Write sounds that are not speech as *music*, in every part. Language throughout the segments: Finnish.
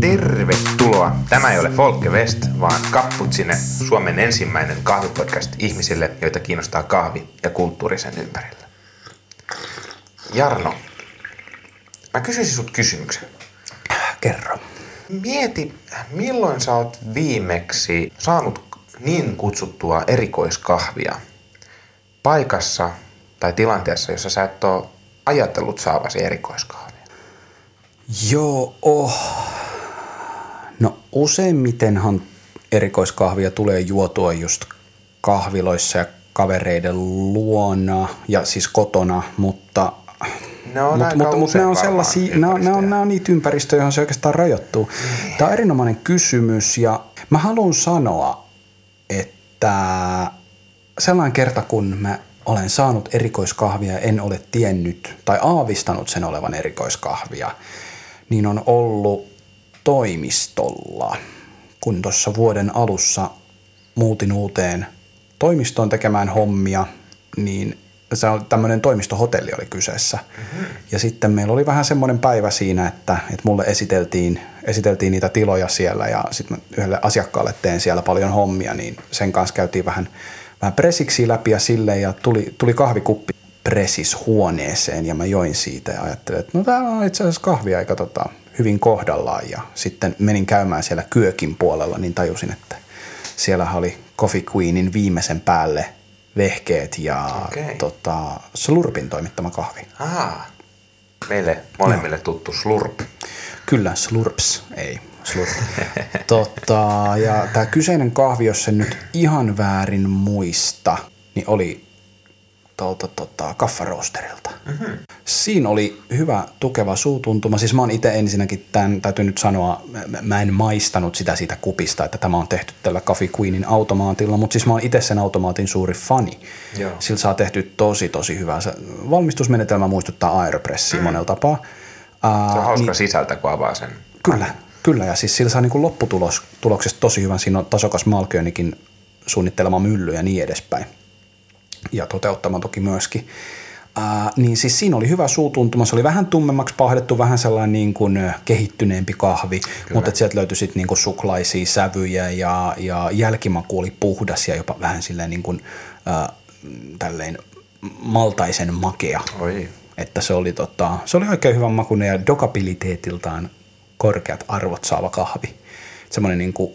Tervetuloa. Tämä ei ole Folke West, vaan Kapputsine, Suomen ensimmäinen kahvipodcast ihmisille, joita kiinnostaa kahvi ja kulttuuri sen ympärillä. Jarno, mä kysyisin sut kysymyksen. Kerro. Mieti, milloin sä oot viimeksi saanut niin kutsuttua erikoiskahvia paikassa tai tilanteessa, jossa sä et ole ajatellut saavasi erikoiskahvia? Joo, oh. No useimmitenhan erikoiskahvia tulee juotua just kahviloissa ja kavereiden luona ja siis kotona, mutta Ne on Mut, mutta, mutta ne on sellaisia, nämä, on- nämä, on, niitä ympäristöjä, joihin se oikeastaan rajoittuu. Tämä on erinomainen kysymys ja mä haluan sanoa, että sellainen kerta kun mä olen saanut erikoiskahvia en ole tiennyt tai aavistanut sen olevan erikoiskahvia, niin on ollut toimistolla, kun tuossa vuoden alussa muutin uuteen toimistoon tekemään hommia, niin se on tämmöinen toimistohotelli oli kyseessä. Mm-hmm. Ja sitten meillä oli vähän semmoinen päivä siinä, että, että mulle esiteltiin, esiteltiin niitä tiloja siellä ja sitten yhdelle asiakkaalle teen siellä paljon hommia, niin sen kanssa käytiin vähän, vähän presiksi läpi ja sille ja tuli, tuli kahvikuppi presis huoneeseen ja mä join siitä ja ajattelin, että no täällä on itse asiassa kahviaika tota, hyvin kohdallaan ja sitten menin käymään siellä kyökin puolella, niin tajusin, että siellä oli Coffee Queenin viimeisen päälle vehkeet ja Okei. tota, Slurpin toimittama kahvi. Ahaa. Meille molemmille tuttu slurp. Kyllä, Slurps, ei Slurp. tota, ja tämä kyseinen kahvi, jos sen nyt ihan väärin muista, niin oli tuolta tota, kaffaroosterilta. Mm-hmm. Siinä oli hyvä tukeva suutuntuma. Siis mä oon itse ensinnäkin tämän, täytyy nyt sanoa, mä- en maistanut sitä siitä kupista, että tämä on tehty tällä Coffee Queenin automaatilla, mutta siis mä oon itse sen automaatin suuri fani. Joo. Sillä saa tehty tosi, tosi hyvää. Se valmistusmenetelmä muistuttaa Aeropressia mm. monella tapaa. Se on hauska sisältä, kun avaa sen. Kyllä, kyllä. Ja siis sillä saa niin lopputulos tuloksesta tosi hyvän. Siinä on tasokas Malkönikin suunnittelema mylly ja niin edespäin. Ja toteuttama toki myöskin. Ää, niin siis siinä oli hyvä suutuntuma. Se oli vähän tummemmaksi pahdettu, vähän sellainen niin kuin kehittyneempi kahvi. Kyllä. Mutta sieltä löytyi sitten niin kuin suklaisia sävyjä ja, ja jälkimaku oli puhdas ja jopa vähän silleen niin kuin, ää, tälleen maltaisen makea Oi. että se oli, tota, se oli oikein hyvän makuinen ja dokabiliteetiltaan korkeat arvot saava kahvi. Semmoinen niin kuin,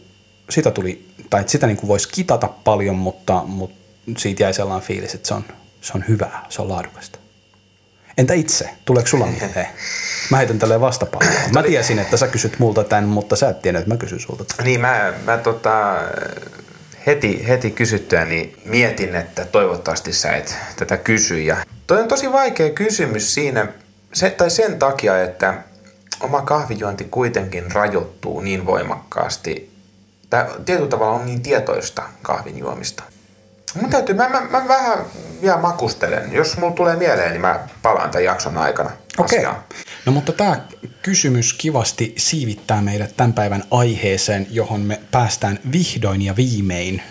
sitä tuli, tai sitä niin kuin voisi kitata paljon, mutta, mutta siitä jäi sellainen fiilis, että se on, se on hyvää, se on laadukasta. Entä itse? Tuleeko sulla mieleen? Mä heitän tälleen vastapalloa. Mä tiesin, että sä kysyt multa tämän, mutta sä et tiennyt, että mä kysyn sulta. tämän. Niin mä, mä tota, heti, heti kysyttyäni mietin, että toivottavasti sä et tätä kysy. Ja toi on tosi vaikea kysymys siinä, se, tai sen takia, että oma kahvijuonti kuitenkin rajoittuu niin voimakkaasti. Tää tietyllä tavalla on niin tietoista kahvin juomista. Mun täytyy, mä, mä, mä vähän vielä makustelen. Jos mulla tulee mieleen, niin mä palaan tämän jakson aikana Okei. asiaan. No mutta tämä kysymys kivasti siivittää meidät tämän päivän aiheeseen, johon me päästään vihdoin ja viimein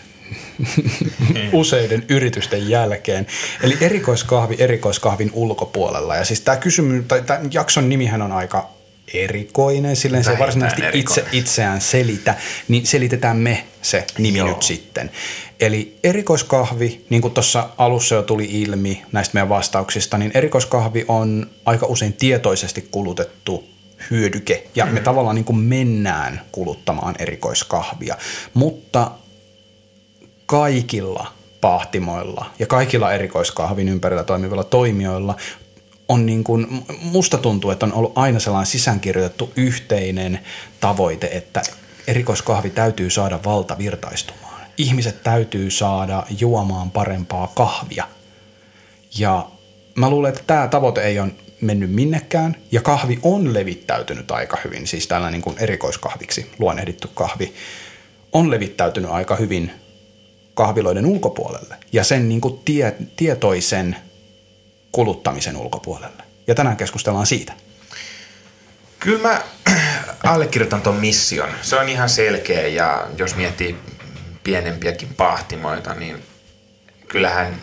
useiden yritysten jälkeen. Eli erikoiskahvi erikoiskahvin ulkopuolella. Ja siis tämä kysymys, tai tämän jakson nimihän on aika erikoinen, silleen se varsinaisesti itse erikoinen. itseään selitä, niin selitetään me se nimi Joo. nyt sitten. Eli erikoiskahvi, niin kuin tuossa alussa jo tuli ilmi näistä meidän vastauksista, niin erikoiskahvi on aika usein tietoisesti kulutettu hyödyke, ja me tavallaan niin kuin mennään kuluttamaan erikoiskahvia, mutta kaikilla pahtimoilla ja kaikilla erikoiskahvin ympärillä toimivilla toimijoilla on niin kuin, musta tuntuu, että on ollut aina sellainen sisäänkirjoitettu yhteinen tavoite, että erikoiskahvi täytyy saada valtavirtaistumaan. Ihmiset täytyy saada juomaan parempaa kahvia. Ja mä luulen, että tämä tavoite ei ole mennyt minnekään, ja kahvi on levittäytynyt aika hyvin, siis tällainen niin kuin erikoiskahviksi luonnehdittu kahvi on levittäytynyt aika hyvin kahviloiden ulkopuolelle ja sen niin kuin tie, tietoisen kuluttamisen ulkopuolelle. Ja tänään keskustellaan siitä. Kyllä mä *clears throat* allekirjoitan ton mission. Se on ihan selkeä ja jos miettii pienempiäkin pahtimoita, niin kyllähän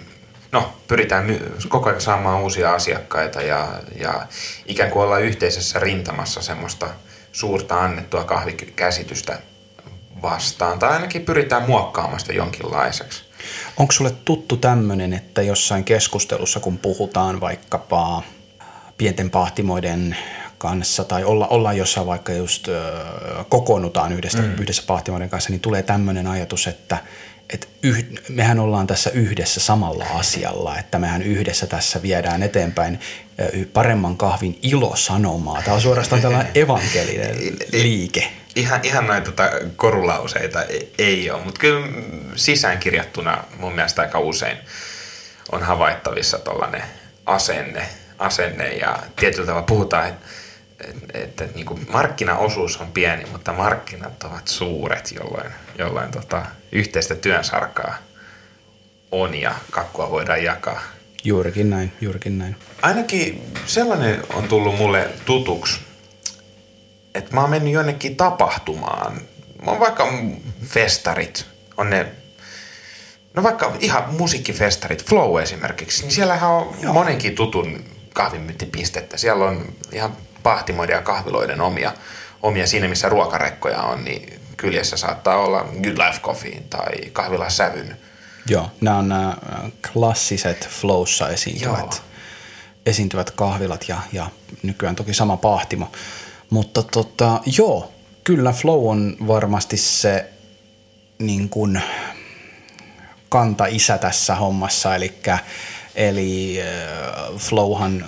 no, pyritään my- koko ajan saamaan uusia asiakkaita ja, ja ikään kuin olla yhteisessä rintamassa semmoista suurta annettua kahvikäsitystä vastaan. Tai ainakin pyritään muokkaamaan sitä jonkinlaiseksi. Onko sulle tuttu tämmöinen, että jossain keskustelussa, kun puhutaan vaikkapa pienten pahtimoiden kanssa tai olla, ollaan jossain vaikka just ö, kokoonnutaan yhdessä, mm. yhdessä pahtimoiden kanssa, niin tulee tämmöinen ajatus, että et yh, mehän ollaan tässä yhdessä samalla asialla, että mehän yhdessä tässä viedään eteenpäin paremman kahvin ilosanomaa. Tämä on suorastaan tällainen *laughs* evankelinen liike. Ihan, ihan noita tota korulauseita ei ole, mutta kyllä sisäänkirjattuna mun mielestä aika usein on havaittavissa tuollainen asenne, asenne ja tietyllä tavalla puhutaan, että että, että niin kuin markkinaosuus on pieni, mutta markkinat ovat suuret, jolloin, jolloin tota, yhteistä työnsarkaa on ja kakkua voidaan jakaa. Juurikin näin, juurikin näin. Ainakin sellainen on tullut mulle tutuksi, että mä oon mennyt jonnekin tapahtumaan. Mä oon vaikka festarit, on ne No vaikka ihan musiikkifestarit, Flow esimerkiksi, niin siellähän on Joo. monenkin tutun kahvimyyntipistettä. Siellä on ihan pahtimoiden ja kahviloiden omia, omia siinä, missä ruokarekkoja on, niin kyljessä saattaa olla Good Life Coffee tai kahvila Sävyn. Joo, nämä on nämä klassiset flowssa esiintyvät, Joo. esiintyvät kahvilat ja, ja nykyään toki sama pahtimo. Mutta tota, joo, kyllä flow on varmasti se niin kuin, kanta-isä tässä hommassa, eli, eli äh, Flowhan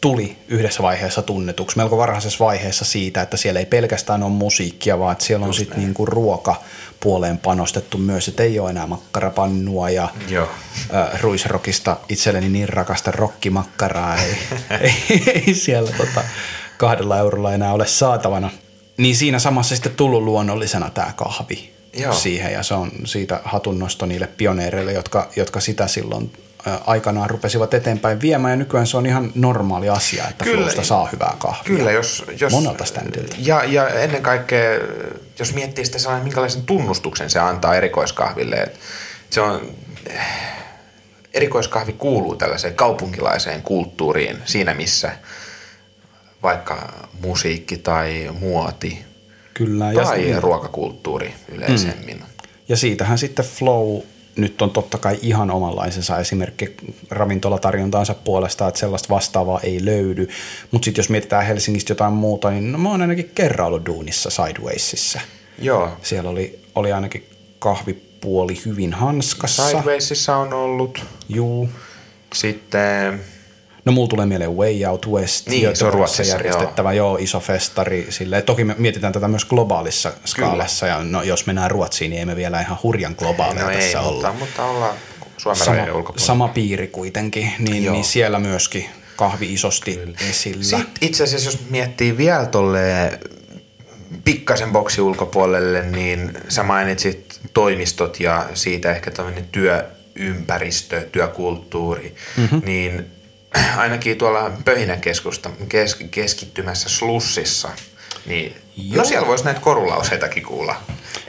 tuli yhdessä vaiheessa tunnetuksi, melko varhaisessa vaiheessa siitä, että siellä ei pelkästään ole musiikkia, vaan että siellä on sitten niinku ruokapuoleen panostettu myös, että ei ole enää makkarapannua ja Joo. Äh, ruisrokista itselleni niin rakasta rokkimakkaraa. Ei, *laughs* ei, ei siellä tota, kahdella eurolla enää ole saatavana. Niin siinä samassa sitten tullut luonnollisena tämä kahvi Joo. siihen ja se on siitä hatunnosto niille pioneereille, jotka, jotka sitä silloin aikanaan rupesivat eteenpäin viemään ja nykyään se on ihan normaali asia, että Kyllä, saa hyvää kahvia. Kyllä, jos... jos monelta standilta. Ja, ja ennen kaikkea, jos miettii sitä sellainen, minkälaisen tunnustuksen se antaa erikoiskahville, että se on... Erikoiskahvi kuuluu tällaiseen kaupunkilaiseen kulttuuriin siinä, missä vaikka musiikki tai muoti Kyllä, tai ja ruokakulttuuri yleisemmin. Mm. Ja siitähän sitten flow nyt on totta kai ihan omanlaisensa esimerkki ravintolatarjontaansa puolesta, että sellaista vastaavaa ei löydy. Mutta sitten jos mietitään Helsingistä jotain muuta, niin no, mä oon ainakin kerran ollut duunissa Sidewaysissa. Joo. Siellä oli, oli ainakin kahvipuoli hyvin hanskassa. Sidewaysissa on ollut. Juu. Sitten No mulla tulee mieleen Way Out West, niin, se on Ruotsissa, järjestettävä, joo. joo. iso festari. Silleen. Toki me mietitään tätä myös globaalissa skaalassa, Kyllä. ja no, jos mennään Ruotsiin, niin emme vielä ihan hurjan globaaleja no tässä ei, olla. Mutta, mutta ollaan Suomen sama, ulkopuolella. Sama piiri kuitenkin, niin, niin siellä myöskin kahvi isosti Kyllä. esillä. Sitten itse asiassa, jos miettii vielä tolle pikkasen boksi ulkopuolelle, niin sä mainitsit toimistot ja siitä ehkä tämmöinen työympäristö, työkulttuuri, mm-hmm. niin *clears throat* ainakin tuolla Pöhinän keskusta, kes, keskittymässä slussissa, niin no Joo. no siellä voisi näitä korulauseitakin kuulla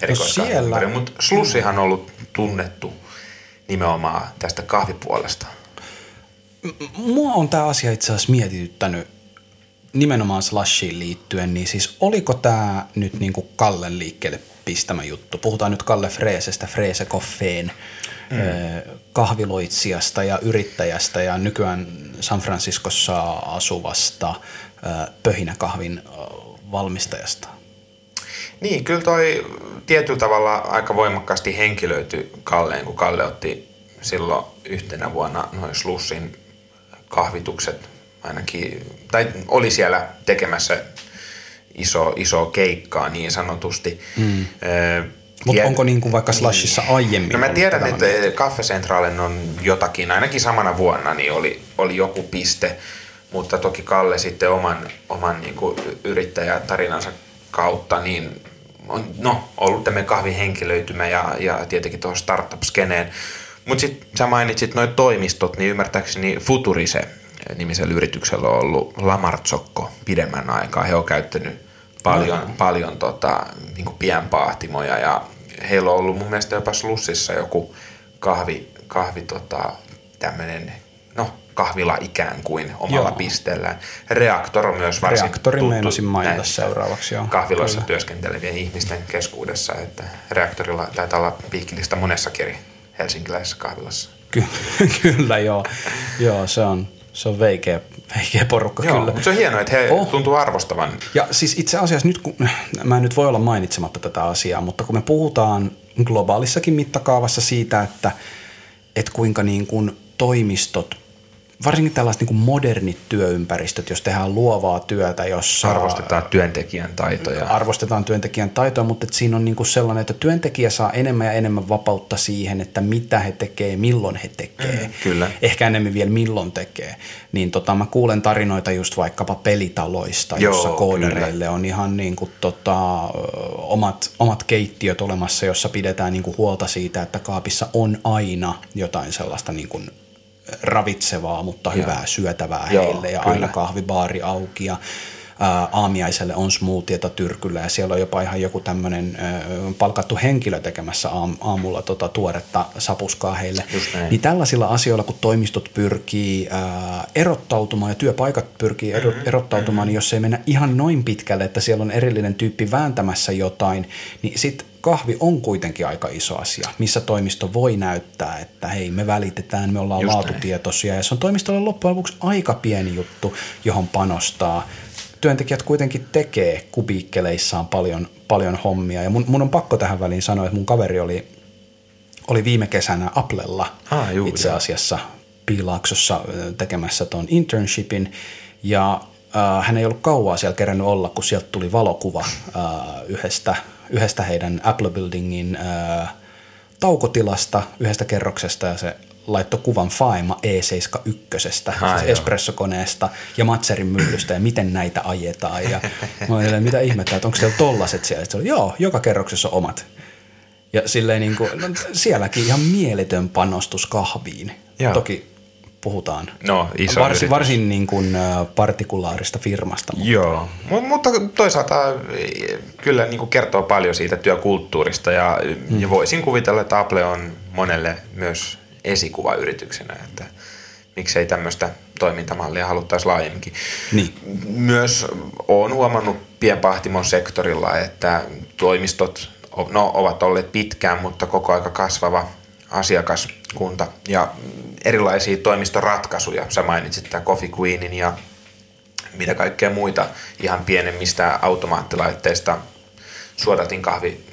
no siellä... mutta slussihan on ollut tunnettu nimenomaan tästä kahvipuolesta. Mua on tämä asia itse asiassa mietityttänyt nimenomaan slushiin liittyen, niin siis oliko tämä nyt niin kuin Kallen liikkeelle pistämä juttu? Puhutaan nyt Kalle Freesestä, Freese Coffeen mm. kahviloitsijasta ja yrittäjästä ja nykyään San Franciscossa asuvasta pöhinäkahvin valmistajasta. Niin, kyllä toi tietyllä tavalla aika voimakkaasti henkilöity Kalleen, kun Kalle otti silloin yhtenä vuonna noin Slussin kahvitukset ainakin, tai oli siellä tekemässä iso, iso keikkaa niin sanotusti. Mm. Mutta onko niin kuin vaikka Slashissa aiemmin? No mä tiedän, että Cafe Centralen on jotakin, ainakin samana vuonna niin oli, oli joku piste, mutta toki Kalle sitten oman, oman niin kuin yrittäjätarinansa kautta niin on no, ollut tämmöinen kahvihenkilöitymä ja, ja tietenkin tuohon startup-skeneen. Mutta sitten sä mainitsit noin toimistot, niin ymmärtääkseni Futurise nimisellä yrityksellä on ollut Lamartsokko pidemmän aikaa. He on käyttänyt paljon, no. paljon tota, niin pienpahtimoja ja heillä on ollut mun mielestä jopa Slussissa joku kahvi, kahvi tota, tämmöinen, no kahvila ikään kuin omalla Joo. pisteellään. Reaktor on myös varsin Reaktorin tuttu mainita seuraavaksi, joo. kahviloissa Kyllä. työskentelevien ihmisten keskuudessa, että reaktorilla taitaa olla piikkilista monessakin eri helsinkiläisessä kahvilassa. Ky- *laughs* kyllä, joo. joo, se on, se on veikeä, veikeä porukka Joo, kyllä. mutta se on hienoa, että he Oh. tuntuu arvostavan. Ja siis itse asiassa nyt, kun, mä en nyt voi olla mainitsematta tätä asiaa, mutta kun me puhutaan globaalissakin mittakaavassa siitä, että, että kuinka niin kuin toimistot, varsinkin tällaiset niin modernit työympäristöt, jos tehdään luovaa työtä, jossa Arvostetaan työntekijän taitoja. arvostetaan työntekijän taitoa, mutta että siinä on niin kuin sellainen, että työntekijä saa enemmän ja enemmän vapautta siihen, että mitä he tekee, milloin he tekee. Mm, kyllä. Ehkä enemmän vielä milloin tekee. Niin tota, mä kuulen tarinoita just vaikkapa pelitaloista, Joo, jossa koodareille on ihan niin kuin tota, omat, omat keittiöt olemassa, jossa pidetään niin kuin huolta siitä, että kaapissa on aina jotain sellaista niin kuin ravitsevaa, mutta hyvää syötävää Joo, heille ja kyllä. aina kahvibaari auki ja aamiaiselle on smoothieta tyrkyllä ja siellä on jopa ihan joku tämmöinen palkattu henkilö tekemässä aam, aamulla tota tuoretta sapuskaa heille. Näin. Niin tällaisilla asioilla, kun toimistot pyrkii erottautumaan ja työpaikat pyrkii Mm-hmm. erottautumaan, niin jos ei mennä ihan noin pitkälle, että siellä on erillinen tyyppi vääntämässä jotain, niin sitten kahvi on kuitenkin aika iso asia, missä toimisto voi näyttää, että hei, me välitetään, me ollaan Just näin. laatutietoisia ja se on toimistolle loppujen lopuksi aika pieni juttu, johon panostaa. Työntekijät kuitenkin tekee kubiikkeleissaan paljon, paljon hommia. Ja mun, mun on pakko tähän väliin sanoa, että mun kaveri oli, oli viime kesänä Applella Ah, juu, itse joo. asiassa Piilaaksossa tekemässä tuon internshipin. Ja äh, hän ei ollut kauaa siellä kerännyt olla, kun sieltä tuli valokuva äh, yhdestä, yhdestä heidän Apple Buildingin äh, taukotilasta, yhdestä kerroksesta. Ja se laittoi kuvan Faema E71, siis espressokoneesta ja Matserin myllystä ja miten näitä ajetaan. Ja mä olin, mitä ihmettä, että onko teillä tollaset siellä? Sitten oli, joo, joka kerroksessa on omat. Ja silleen niin kuin, no, sielläkin ihan mieletön panostus kahviin. Joo. Toki puhutaan No, iso varsin, yritys. varsin niin kuin, partikulaarista firmasta. Mutta Joo, Mut, mutta toisaalta kyllä niin kuin kertoo paljon siitä työkulttuurista ja, mm. ja voisin kuvitella, että Apple on monelle myös esikuva yrityksenä, että miksei tämmöistä toimintamallia haluttaisiin laajemminkin. Niin. Myös olen huomannut pienpahtimon sektorilla, että toimistot no, ovat olleet pitkään, mutta koko aika kasvava asiakaskunta ja erilaisia toimistoratkaisuja. Sä mainitsit tämän Coffee Queenin ja mitä kaikkea muita ihan pienemmistä automaattilaitteista suodatin kahvi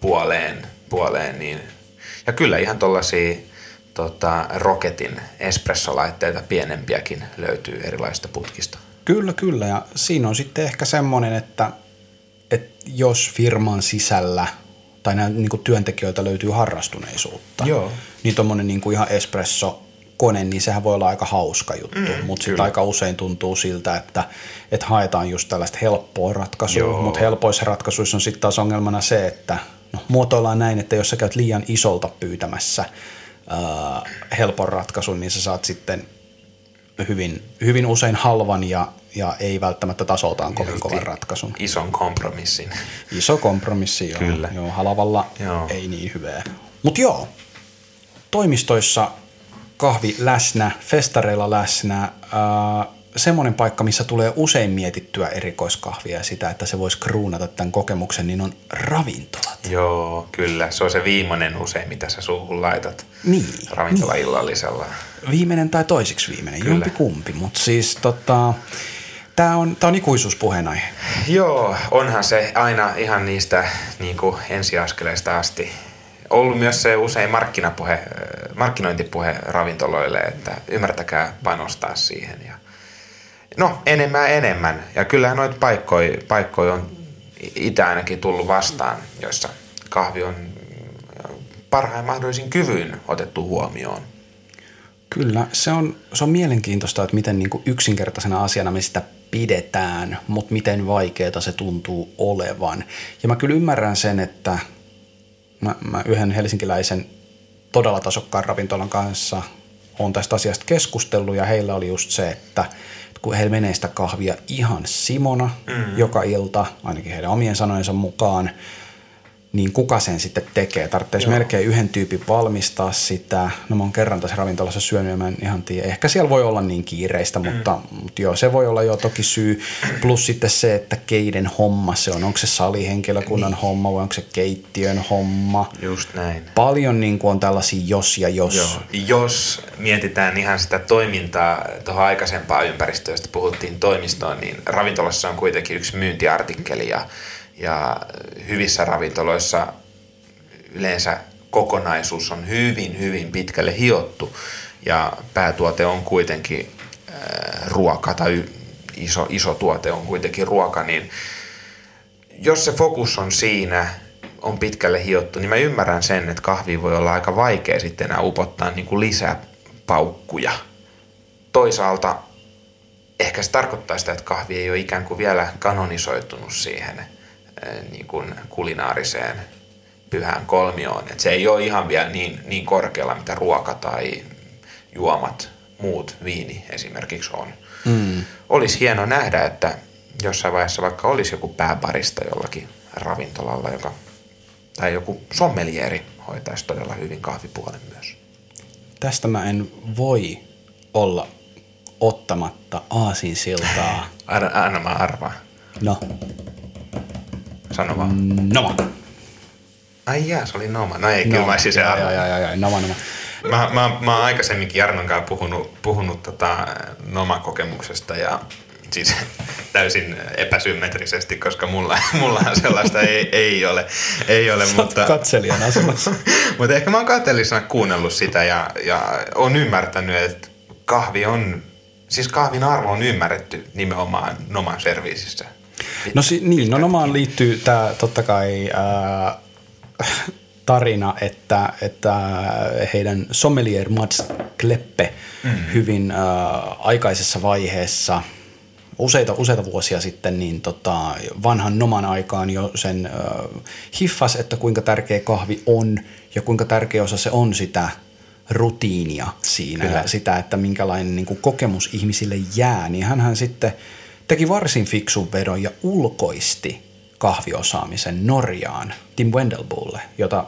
puoleen, puoleen niin. ja kyllä ihan tuollaisia tota, Rocketin espressolaitteita pienempiäkin löytyy erilaisista putkista. Kyllä, kyllä. Ja siinä on sitten ehkä semmoinen, että, että jos firman sisällä tai näin, niin kuin työntekijöiltä löytyy harrastuneisuutta, Joo. niin tuommoinen niin ihan espresso kone, niin sehän voi olla aika hauska juttu, mm, mutta sitten aika usein tuntuu siltä, että, että haetaan just tällaista helppoa ratkaisua, mutta helpoissa ratkaisuissa on sitten taas ongelmana se, että no, muotoillaan näin, että jos sä käyt liian isolta pyytämässä ää, helpon ratkaisun, niin sä saat sitten hyvin, hyvin usein halvan ja, ja ei välttämättä tasoltaan kovin kovan ratkaisun. Ison kompromissin. Iso kompromissi, joo. Kyllä. joo halavalla Joo. ei niin hyvää. Mutta joo, toimistoissa kahvi läsnä, festareilla läsnä, äh, semmoinen paikka, missä tulee usein mietittyä erikoiskahvia ja sitä, että se voisi kruunata tämän kokemuksen, niin on ravintolat. Joo, kyllä. Se on se viimeinen usein, mitä sä suuhun laitat Niin, ravintolaillallisella. Viimeinen tai toisiksi viimeinen, Kyllä. jompi kumpi, mutta siis tota, tämä on, tää on ikuisuuspuheenaihe. Joo, onhan se aina ihan niistä niin kuin ensiaskeleista asti ollut myös se usein markkinapuhe, markkinointipuhe ravintoloille, että ymmärtäkää panostaa siihen. Ja no, enemmän enemmän. Ja kyllähän noita paikkoja, paikkoja on itse ainakin tullut vastaan, joissa kahvi on parhain mahdollisin kyvyn otettu huomioon. Kyllä, se on, se on mielenkiintoista, että miten niin kuin yksinkertaisena asiana me sitä pidetään, mutta miten vaikeaa se tuntuu olevan. Ja mä kyllä ymmärrän sen, että mä, mä yhden helsinkiläisen todella tasokkaan ravintolan kanssa on tästä asiasta keskustellut ja heillä oli just se, että kun he menee sitä kahvia ihan simona mm. joka ilta, ainakin heidän omien sanojensa mukaan, niin kuka sen sitten tekee? Tarvitsisi melkein yhden tyypin valmistaa sitä. No mä oon kerran tässä ravintolassa syönyt ja mä en ihan tiedä. Ehkä siellä voi olla niin kiireistä, mm. mutta, mutta joo, se voi olla jo toki syy. Plus sitten se, että keiden homma se on. Onko se salihenkilökunnan niin. homma vai onko se keittiön homma? Just näin. Paljon niin kuin on tällaisia jos ja jos. Joo. Jos mietitään ihan sitä toimintaa tuohon aikaisempaan ympäristöön, josta puhuttiin toimistoon, niin ravintolassa on kuitenkin yksi myyntiartikkeli ja ja hyvissä ravintoloissa yleensä kokonaisuus on hyvin, hyvin pitkälle hiottu ja päätuote on kuitenkin äh, ruoka tai iso, iso tuote on kuitenkin ruoka, niin jos se fokus on siinä, on pitkälle hiottu, niin mä ymmärrän sen, että kahvi voi olla aika vaikea sitten enää upottaa niin kuin lisää paukkuja. Toisaalta ehkä se tarkoittaa sitä, että kahvi ei ole ikään kuin vielä kanonisoitunut siihen niin kuin kulinaariseen pyhään kolmioon. Et se ei ole ihan vielä niin, niin korkealla, mitä ruoka tai juomat, muut, viini esimerkiksi on. Mm. Olisi hieno nähdä, että jossain vaiheessa vaikka olisi joku pääparista jollakin ravintolalla, joka, tai joku sommelieri hoitaisi todella hyvin kahvipuolen myös. Tästä mä en voi olla ottamatta aasinsiltaa. Anna, anna mä arvaan. No. Sano vaan. Noma. Ai jää, se oli Noma. No ei, no, kyllä mä siis se arvaa. Joo, joo, joo, Noma, Noma. Mä, mä, mä oon aikaisemminkin Jarnon kanssa puhunut, puhunut tota Noma-kokemuksesta ja siis *laughs* täysin epäsymmetrisesti, koska mulla, *laughs* mullahan sellaista ei, ei ole. Ei ole Sä mutta, katselijan asemassa. *laughs* mutta ehkä mä oon katselijana kuunnellut sitä ja, ja on ymmärtänyt, että kahvi on, siis kahvin arvo on ymmärretty nimenomaan Noman serviisissä. No si, niin, no nomaan liittyy tämä totta kai ää, tarina, että, että heidän sommelier Mats Kleppe mm-hmm. hyvin ää, aikaisessa vaiheessa useita, useita vuosia sitten niin tota, vanhan noman aikaan jo sen äh, hiffas, että kuinka tärkeä kahvi on ja kuinka tärkeä osa se on sitä rutiinia siinä Kyllä. ja sitä, että minkälainen niin kuin, kokemus ihmisille jää, niin hän sitten – teki varsin fiksun vedon ja ulkoisti kahviosaamisen Norjaan Tim Wendelbulle, jota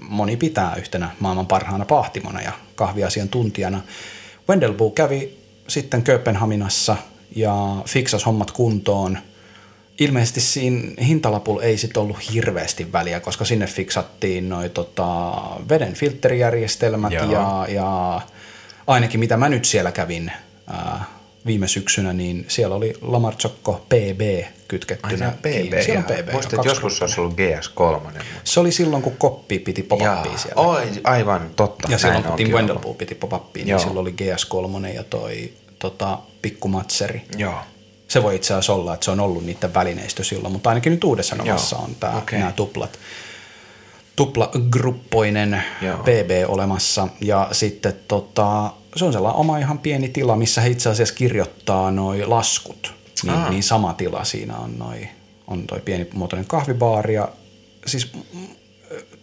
moni pitää yhtenä maailman parhaana pahtimona ja kahviasiantuntijana. Wendelbu kävi sitten Kööpenhaminassa ja fiksasi hommat kuntoon. Ilmeisesti siinä hintalapulla ei sitten ollut hirveästi väliä, koska sinne fiksattiin noi tota, veden filterijärjestelmät ja, ja ainakin mitä mä nyt siellä kävin ää, viime syksynä, niin siellä oli Lamarchokko PB kytkettynä. Ai, PB, siellä on PB. Muistat, että joskus olisi ollut GS3. Se oli silloin, kun koppi piti pop siellä. Oi, aivan totta. Ja silloin, kun Tim Wendelpool piti pop niin silloin oli GS3 ja toi tota, pikkumatseri. Joo. Se voi itse asiassa olla, että se on ollut niiden välineistö silloin, mutta ainakin nyt uudessa nomassa on tää, okay. nämä tuplat tuplagruppoinen Joo. PB olemassa ja sitten tota, se on sellainen oma ihan pieni tila, missä he itse asiassa kirjoittaa noi laskut. Niin, niin sama tila siinä on noi, on toi pienimuotoinen kahvibaari ja siis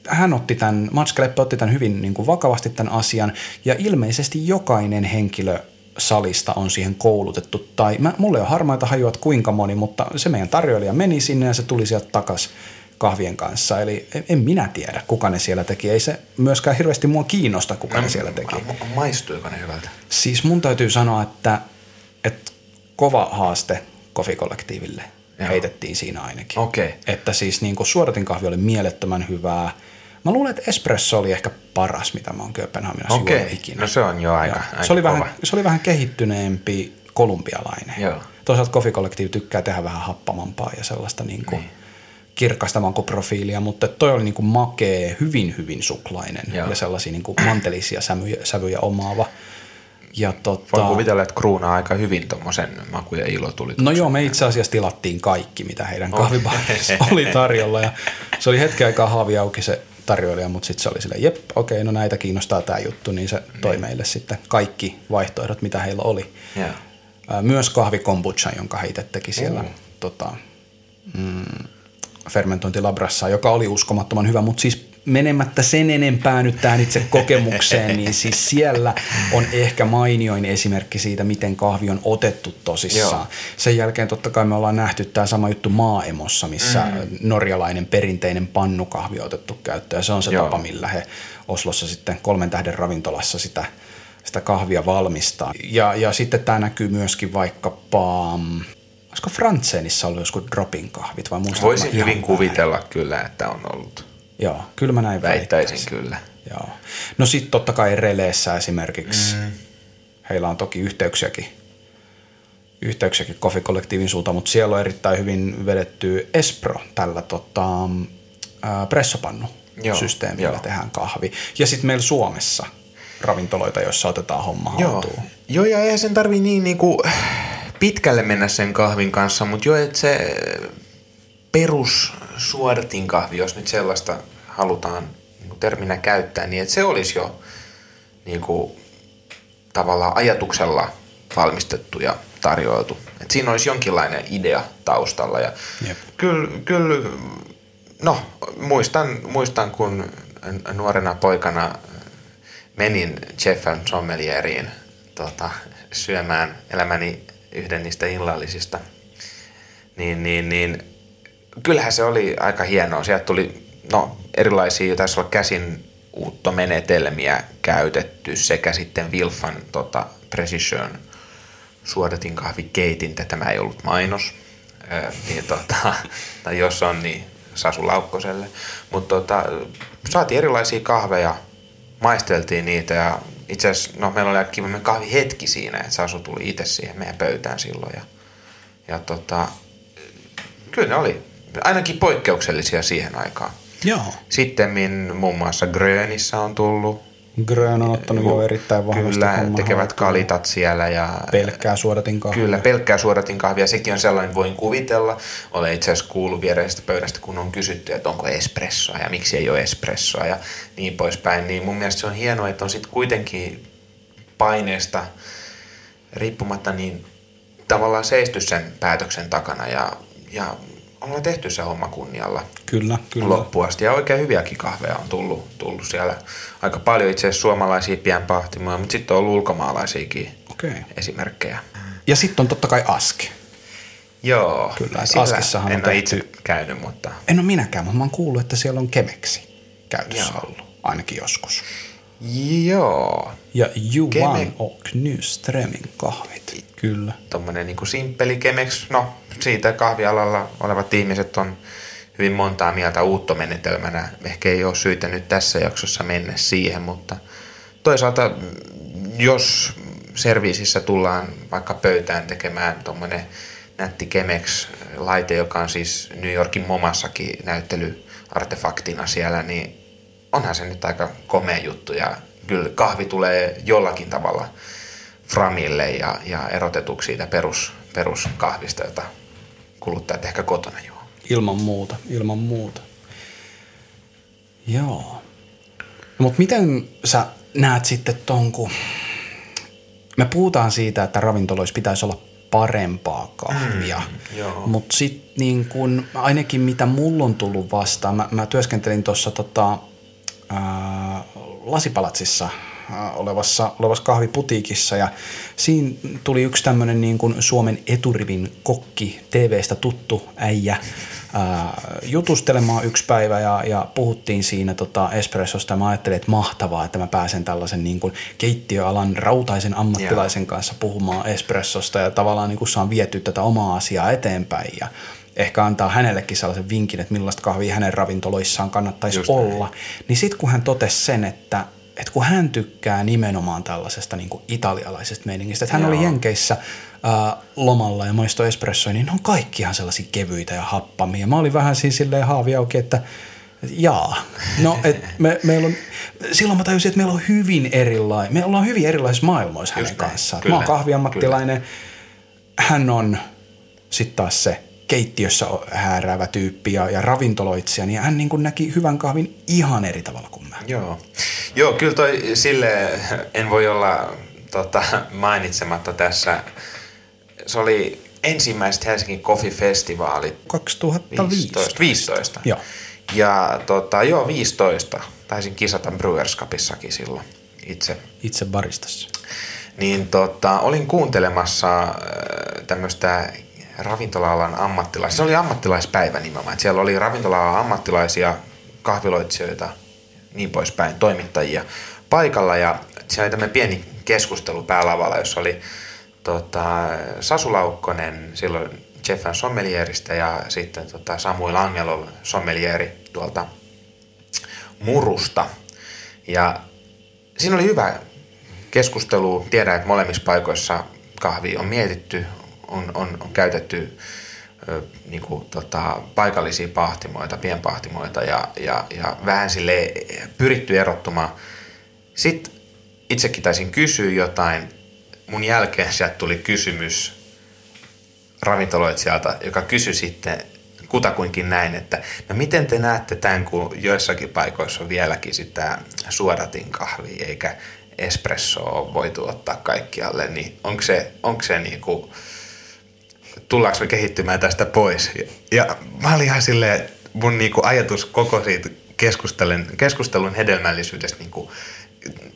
hän otti tämän, Mats Kleppe otti tämän hyvin niin kuin vakavasti tämän asian ja ilmeisesti jokainen henkilö salista on siihen koulutettu. Tai mä, mulle on harmaita hajua, että kuinka moni, mutta se meidän tarjoilija meni sinne ja se tuli sieltä takaisin kahvien kanssa. Eli en minä tiedä, kuka ne siellä teki. Ei se myöskään hirveästi mua kiinnosta, kuka no, ne siellä teki. Maistuiko ne hyvältä? Siis mun täytyy sanoa, että, että kova haaste kofikollektiiville Joo. heitettiin siinä ainakin. Okay. Että siis niin suoratin kahvi oli mielettömän hyvää. Mä luulen, että espresso oli ehkä paras, mitä mä oon Kööpenhaminassa okay. juonut ikinä. No se on jo aika, aika se, oli kova. vähän, se oli vähän kehittyneempi kolumbialainen. Joo. Toisaalta kofikollektiivi tykkää tehdä vähän happamampaa ja sellaista niin kuin, niin kirkasta profiilia, mutta toi oli niinku makee, hyvin hyvin suklainen Joo. ja sellaisia niinku mantelisia sävyjä, sävyjä omaava. Ja tota, Voin kuvitella, että kruunaa aika hyvin tuommoisen maku ja ilo tuli. No joo, me itse asiassa tilattiin kaikki, mitä heidän oh. kahvibaarissa *laughs* oli tarjolla. Ja se oli hetken aikaa haavi auki se tarjoilija, mutta sitten se oli silleen, jep, okei, no näitä kiinnostaa tämä juttu, niin se toi niin. meille sitten kaikki vaihtoehdot, mitä heillä oli. Yeah. Myös kahvikombutcha, jonka he itse teki siellä mm. tota, mm, fermentointilabrassa, joka oli uskomattoman hyvä, mutta siis menemättä sen enempää nyt tähän itse kokemukseen, niin siis siellä on ehkä mainioin esimerkki siitä, miten kahvi on otettu tosissaan. Joo. Sen jälkeen totta kai me ollaan nähty tämä sama juttu Maaemossa, missä mm. norjalainen perinteinen pannukahvi on otettu käyttöön. Se on se Joo. tapa, millä he Oslossa sitten kolmen tähden ravintolassa sitä, sitä kahvia valmistaa. Ja, ja sitten tämä näkyy myöskin vaikkapa mm, olisiko Frantseenissa ollut joskus dropin kahvit vai muista? Voisin hyvin kuvitella kyllä, että on ollut. Joo, kyllä mä näin väittäisin. kyllä. Joo. No sitten totta kai Releessä esimerkiksi, mm. heillä on toki yhteyksiäkin, yhteyksiäkin Kofi-kollektiivin suuntaan, mutta siellä on erittäin hyvin vedetty Espro tällä tota, äh, pressopannu Joo, systeemillä jo. tehdään kahvi. Ja sitten meillä Suomessa ravintoloita, joissa otetaan homma Joo. Joo, ja eihän sen tarvi niin, niin kuin pitkälle mennä sen kahvin kanssa, mutta jo, että se perus suodatin kahvi, jos nyt sellaista halutaan niin terminä käyttää, niin että se olisi jo niin kuin, tavallaan ajatuksella valmistettu ja tarjoiltu. Et siinä olisi jonkinlainen idea taustalla. Ja Jep. kyllä, kyllä, no muistan, muistan, kun nuorena poikana menin Jeffel Sommelieriin tota, syömään elämäni yhden niistä illallisista, niin, niin, niin kyllähän se oli aika hienoa. Sieltä tuli no, erilaisia, taisi olla käsin uuttomenetelmiä käytetty sekä sitten Wilfan tota, Precision suodatin kahvikeitintä. Tämä ei ollut mainos, öö, niin, tota, *laughs* tai jos on, niin Sasu Laukkoselle. Mutta tota, saatiin erilaisia kahveja, maisteltiin niitä ja itse asiassa, no meillä oli aika kiva kahvihetki siinä, että Sasu tuli itse siihen meidän pöytään silloin. Ja, ja tota, kyllä ne oli ainakin poikkeuksellisia siihen aikaan. Joo. Sitten muun muassa Grönissä on tullut. Grön on ottanut jo erittäin vahvasti Kyllä, tekevät kalitat siellä. Ja, pelkkää suodatin kahvia. Kyllä, pelkkää suodatin kahvia. Sekin on sellainen, voin kuvitella. Olen itse asiassa kuullut viereisestä pöydästä, kun on kysytty, että onko espressoa ja miksi ei ole espressoa ja niin poispäin. Niin mun mielestä se on hienoa, että on sitten kuitenkin paineesta riippumatta niin tavallaan seisty sen päätöksen takana ja, ja ollaan tehty se homma kunnialla. Kyllä, kyllä. Loppuun asti. Ja oikein hyviäkin kahveja on tullut, tullut siellä. Aika paljon itse asiassa suomalaisia pienpahtimoja, mutta sitten on ollut ulkomaalaisiakin okay. esimerkkejä. Ja sitten on totta kai Aske. Joo, kyllä. Askissahan en on ole itse käynyt, mutta... En ole minäkään, mutta mä oon kuullut, että siellä on kemeksi käytössä Joo. ollut, ainakin joskus. Joo. Ja Juan Keme... och Nyströmin kahvit, kyllä. Tuommoinen niin simppeli kemeksi, no siitä kahvialalla olevat ihmiset on hyvin montaa mieltä uuttomenetelmänä. Ehkä ei ole syytä nyt tässä jaksossa mennä siihen, mutta toisaalta jos serviisissä tullaan vaikka pöytään tekemään tuommoinen nätti Chemex-laite, joka on siis New Yorkin Momassakin näyttelyartefaktina siellä, niin onhan se nyt aika komea juttu ja kyllä kahvi tulee jollakin tavalla framille ja, ja erotetuksi siitä perus, peruskahvista, jota kuluttajat ehkä kotona juo. Ilman muuta, ilman muuta. Joo. No, mutta miten sä näet sitten ton, kun me puhutaan siitä, että ravintoloissa pitäisi olla parempaa kahvia, mm, mutta sitten niin kun, ainakin mitä mulla on tullut vastaan, mä, mä työskentelin tuossa tota, Lasipalatsissa olevassa, olevassa kahviputiikissa. Ja siinä tuli yksi tämmöinen niin kuin Suomen eturivin kokki, TVstä tuttu äijä ää, jutustelemaan yksi päivä ja, ja puhuttiin siinä tota espressosta. Ja mä ajattelin, että mahtavaa, että mä pääsen tällaisen niin kuin keittiöalan rautaisen ammattilaisen yeah. kanssa puhumaan espressosta ja tavallaan niin kuin saan vietyä tätä omaa asiaa eteenpäin. Ja ehkä antaa hänellekin sellaisen vinkin, että millaista kahvia hänen ravintoloissaan kannattaisi Just olla. Näin. Niin sitten kun hän totesi sen, että, että kun hän tykkää nimenomaan tällaisesta niin kuin italialaisesta meiningistä, että hän Joo. oli Jenkeissä ää, lomalla ja maistoi espressoja, niin ne on kaikki ihan sellaisia kevyitä ja happamia. Mä olin vähän siis silleen haavi auki, että Jaa. No, et me, meillä on, silloin mä tajusin, että meillä on hyvin erilainen, me ollaan hyvin erilaisissa maailmoissa hänen kanssaan. Mä oon kahviammattilainen, kyllä. hän on sitten taas se keittiössä hääräävä tyyppi ja, ja ravintoloitsija, niin hän niin kuin näki hyvän kahvin ihan eri tavalla kuin mä. Joo, Joo kyllä toi sille en voi olla tota, mainitsematta tässä. Se oli ensimmäiset Helsingin Coffee-festivaalit. 2015. 15. Joo. Ja tota, joo, 15. Taisin kisata Brewers Cupissakin silloin itse. Itse baristassa. Niin tota, olin kuuntelemassa äh, tämmöistä ravintola-alan ammattilaisia. Se oli ammattilaispäivä nimenomaan. Että siellä oli ravintola-alan ammattilaisia, kahviloitsijoita, niin poispäin, toimittajia paikalla. Ja siellä oli tämmöinen pieni keskustelu päälavalla, jossa oli tota, Sasu Laukkonen, silloin Jeffan sommelieristä ja sitten tota Samuel Angelo sommelieri tuolta Murusta. Ja siinä oli hyvä keskustelu. Tiedän, että molemmissa paikoissa kahvi on mietitty, on, on, on käytetty niin kuin, tota, paikallisia pahtimoita, pienpahtimoita ja, ja, ja vähän sille pyritty erottumaan. Sitten itsekin taisin kysyä jotain. Mun jälkeen sieltä tuli kysymys ravintoloitsijalta, joka kysyi sitten kutakuinkin näin, että no miten te näette tämän, kun joissakin paikoissa on vieläkin sitä suodatin kahvi eikä espressoa voitu ottaa kaikkialle, niin onko se, onko se niin kuin, tullaanko me kehittymään tästä pois? Ja mä olin ihan silleen, mun niin kuin ajatus koko siitä keskustelun, keskustelun hedelmällisyydestä niin kuin,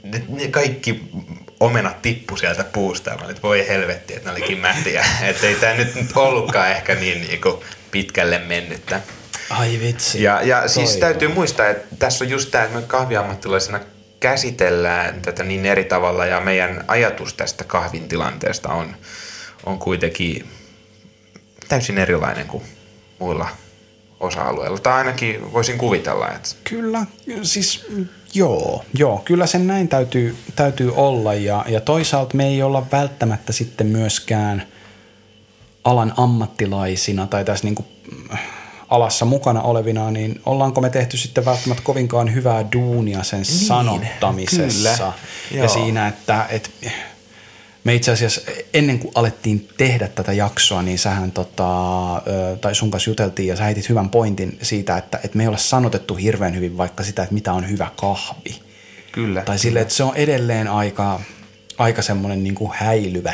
ne, ne kaikki omenat tippu sieltä puusta. Mä olin, että voi helvetti, että ne olikin mätiä. *laughs* että ei tämä nyt ollutkaan ehkä niin, niin kuin pitkälle mennyttä. Ai vitsi. Ja, ja siis täytyy muistaa, että tässä on just tämä, että me kahviammattilaisena käsitellään tätä niin eri tavalla ja meidän ajatus tästä kahvin tilanteesta on, on kuitenkin täysin erilainen kuin muilla osa-alueilla. Tai ainakin voisin kuvitella, että... Kyllä, siis joo, joo. Kyllä sen näin täytyy, täytyy olla. Ja, ja toisaalta me ei olla välttämättä sitten myöskään alan ammattilaisina tai tässä niin kuin alassa mukana olevina, niin ollaanko me tehty sitten välttämättä kovinkaan hyvää duunia sen niin, sanottamisessa? kyllä, ja siinä, että, että me itse asiassa ennen kuin alettiin tehdä tätä jaksoa, niin sähän tota, tai sun kanssa juteltiin ja sä heitit hyvän pointin siitä, että, että me ei ole sanotettu hirveän hyvin vaikka sitä, että mitä on hyvä kahvi. Kyllä. Tai sille, että se on edelleen aika, aika semmoinen niin kuin häilyvä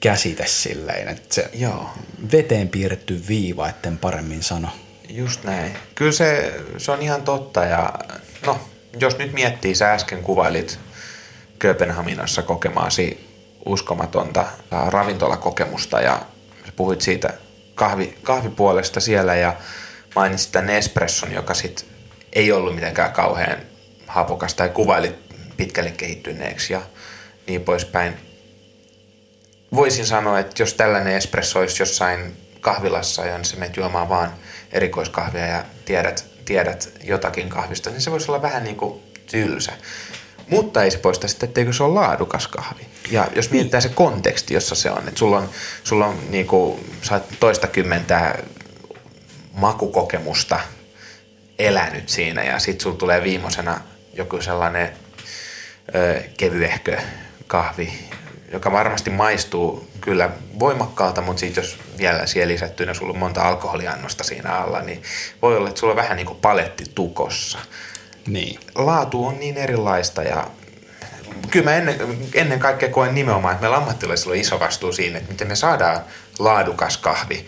käsite silleen, että se Joo. veteen piirretty viiva, etten paremmin sano. Just näin. Kyllä se, se on ihan totta ja no, jos nyt miettii, sä äsken kuvailit Kööpenhaminassa kokemaasi uskomatonta ravintolakokemusta ja puhuit siitä kahvi, kahvipuolesta siellä ja mainitsit tämän Nespresson, joka sit ei ollut mitenkään kauhean hapokas tai kuvailit pitkälle kehittyneeksi ja niin poispäin. Voisin sanoa, että jos tällainen espresso olisi jossain kahvilassa ja se menet juomaan vaan erikoiskahvia ja tiedät, tiedät jotakin kahvista, niin se voisi olla vähän niin kuin tylsä. Mutta ei se poista sitten, etteikö se ole laadukas kahvi. Ja jos mietitään se konteksti, jossa se on, että sulla on, sulla on niin kuin, oot toista kymmentä makukokemusta elänyt siinä ja sitten sulla tulee viimeisenä joku sellainen ö, kevyehkö kahvi, joka varmasti maistuu kyllä voimakkaalta, mutta sitten jos vielä siellä lisättynä sulla on monta alkoholiannosta siinä alla, niin voi olla, että sulla on vähän niin kuin paletti tukossa. Niin. Laatu on niin erilaista ja kyllä mä ennen, ennen kaikkea koen nimenomaan, että meillä ammattilaisilla on iso vastuu siinä, että miten me saadaan laadukas kahvi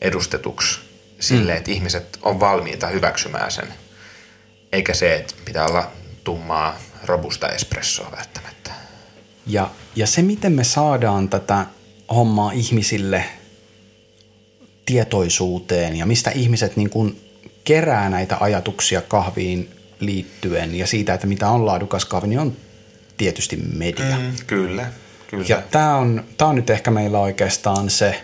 edustetuksi sille, mm. että ihmiset on valmiita hyväksymään sen. Eikä se, että pitää olla tummaa, robusta espressoa välttämättä. Ja, ja se, miten me saadaan tätä hommaa ihmisille tietoisuuteen ja mistä ihmiset niin kuin kerää näitä ajatuksia kahviin liittyen ja siitä, että mitä on laadukas kahvi, niin on tietysti media. Mm, kyllä, kyllä. Ja tämä on, tää on nyt ehkä meillä oikeastaan se,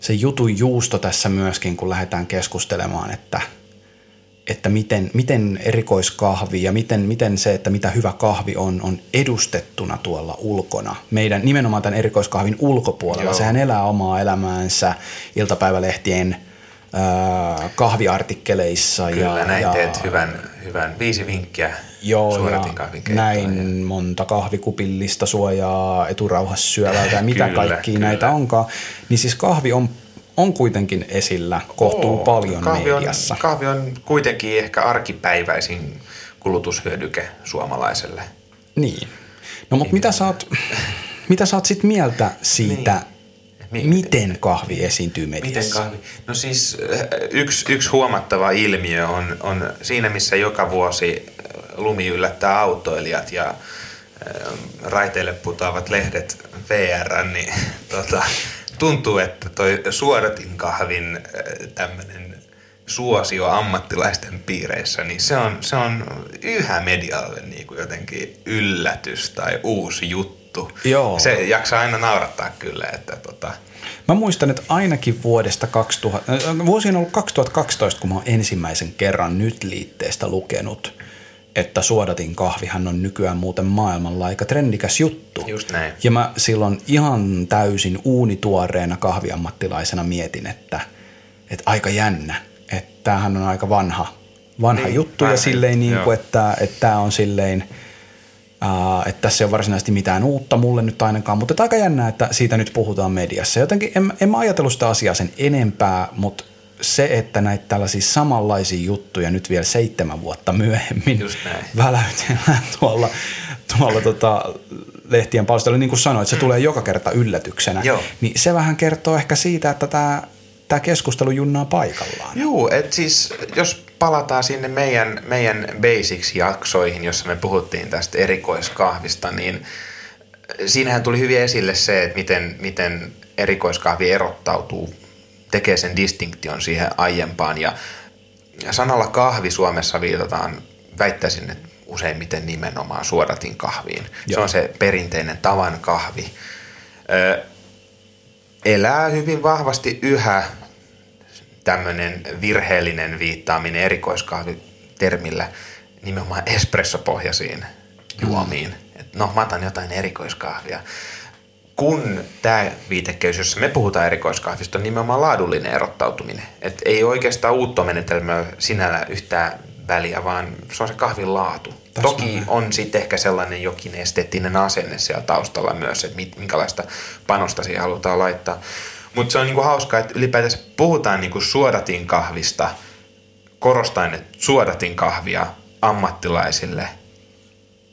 se jutun juusto tässä myöskin, kun lähdetään keskustelemaan, että, että miten, miten erikoiskahvi ja miten, miten se, että mitä hyvä kahvi on, on edustettuna tuolla ulkona. Meidän nimenomaan tämän erikoiskahvin ulkopuolella. Joo. Sehän elää omaa elämäänsä iltapäivälehtien – kahviartikkeleissa. Kyllä, ja, näin ja, teet hyvän, hyvän viisi vinkkiä Joo, ja näin ja... monta kahvikupillista suojaa eturauhassa syövältä ja mitä kyllä, kaikkia kyllä. näitä onkaan. Niin siis kahvi on, on kuitenkin esillä kohtuu Oo, paljon kahvi mediassa. On, kahvi on kuitenkin ehkä arkipäiväisin kulutushyödyke suomalaiselle. Niin. No mutta mitä sä oot, mitä sä oot sit mieltä siitä, niin Miten kahvi esiintyy mediassa? Miten kahvi? No siis äh, yksi, yksi huomattava ilmiö on, on siinä, missä joka vuosi äh, lumi yllättää autoilijat ja äh, raiteille putoavat lehdet VR, niin *laughs* tota, tuntuu, että toi suodatin kahvin tämmöinen suosio ammattilaisten piireissä, niin se on, se on yhä medialle niin kuin jotenkin yllätys tai uusi juttu. Joo. Se jaksaa aina naurattaa kyllä, että tota, Mä muistan, että ainakin vuodesta 2000, vuosi on ollut 2012, kun mä oon ensimmäisen kerran nyt liitteestä lukenut, että suodatin kahvihan on nykyään muuten maailmalla aika trendikäs juttu. Just näin. Ja mä silloin ihan täysin uunituoreena kahviammattilaisena mietin, että, että aika jännä, että tämähän on aika vanha, vanha Niin, juttu ja silleen niin kuin, että, että tämä on silleen, Uh, että tässä ei ole varsinaisesti mitään uutta mulle nyt ainakaan, mutta aika jännää, että siitä nyt puhutaan mediassa. Jotenkin en, en mä ajatellut sitä asiaa sen enempää, mutta se, että näitä tällaisia samanlaisia juttuja nyt vielä seitsemän vuotta myöhemmin väläytellään tuolla, tuolla tota, lehtien palstoilla, niin kuin sanoit, että se tulee joka kerta yllätyksenä, Joo. niin se vähän kertoo ehkä siitä, että tämä tämä keskustelu junnaa paikallaan. Juu, että siis jos palataan sinne meidän, meidän Basics-jaksoihin, jossa me puhuttiin tästä erikoiskahvista, niin siinähän tuli hyvin esille se, että miten, miten erikoiskahvi erottautuu, tekee sen distinktion siihen aiempaan. Ja sanalla kahvi Suomessa viitataan, väittäisin, että useimmiten nimenomaan suodatin kahviin. Se Joo. on se perinteinen tavan kahvi. Ö, elää hyvin vahvasti yhä tämmöinen virheellinen viittaaminen erikoiskahvitermillä nimenomaan espressopohjaisiin juomiin. Et no, mä otan jotain erikoiskahvia. Kun tämä viitekeys, jossa me puhutaan erikoiskahvista, on nimenomaan laadullinen erottautuminen. Et ei oikeastaan uutta menetelmää sinällä yhtään väliä, vaan se on se kahvin laatu. Toki on sitten ehkä sellainen jokin esteettinen asenne siellä taustalla myös, että minkälaista panosta siihen halutaan laittaa. Mutta se on niinku hauskaa, että ylipäätänsä puhutaan niinku suodatin kahvista, korostain, että suodatin kahvia ammattilaisille.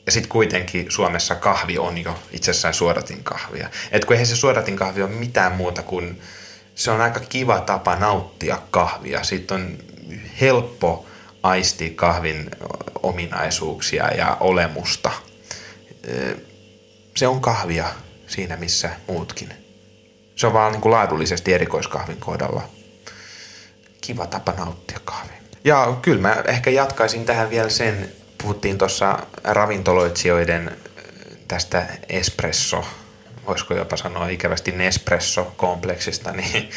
Ja sitten kuitenkin Suomessa kahvi on jo itsessään suodatin kahvia. Et kun eihän se suodatin kahvi ole mitään muuta kuin se on aika kiva tapa nauttia kahvia. Sitten on helppo aistia kahvin ominaisuuksia ja olemusta. Se on kahvia siinä missä muutkin. Se on vaan niin kuin laadullisesti erikoiskahvin kohdalla kiva tapa nauttia kahvia. Ja kyllä mä ehkä jatkaisin tähän vielä sen, puhuttiin tuossa ravintoloitsijoiden äh, tästä espresso, voisiko jopa sanoa ikävästi Nespresso-kompleksista, *laughs* niin,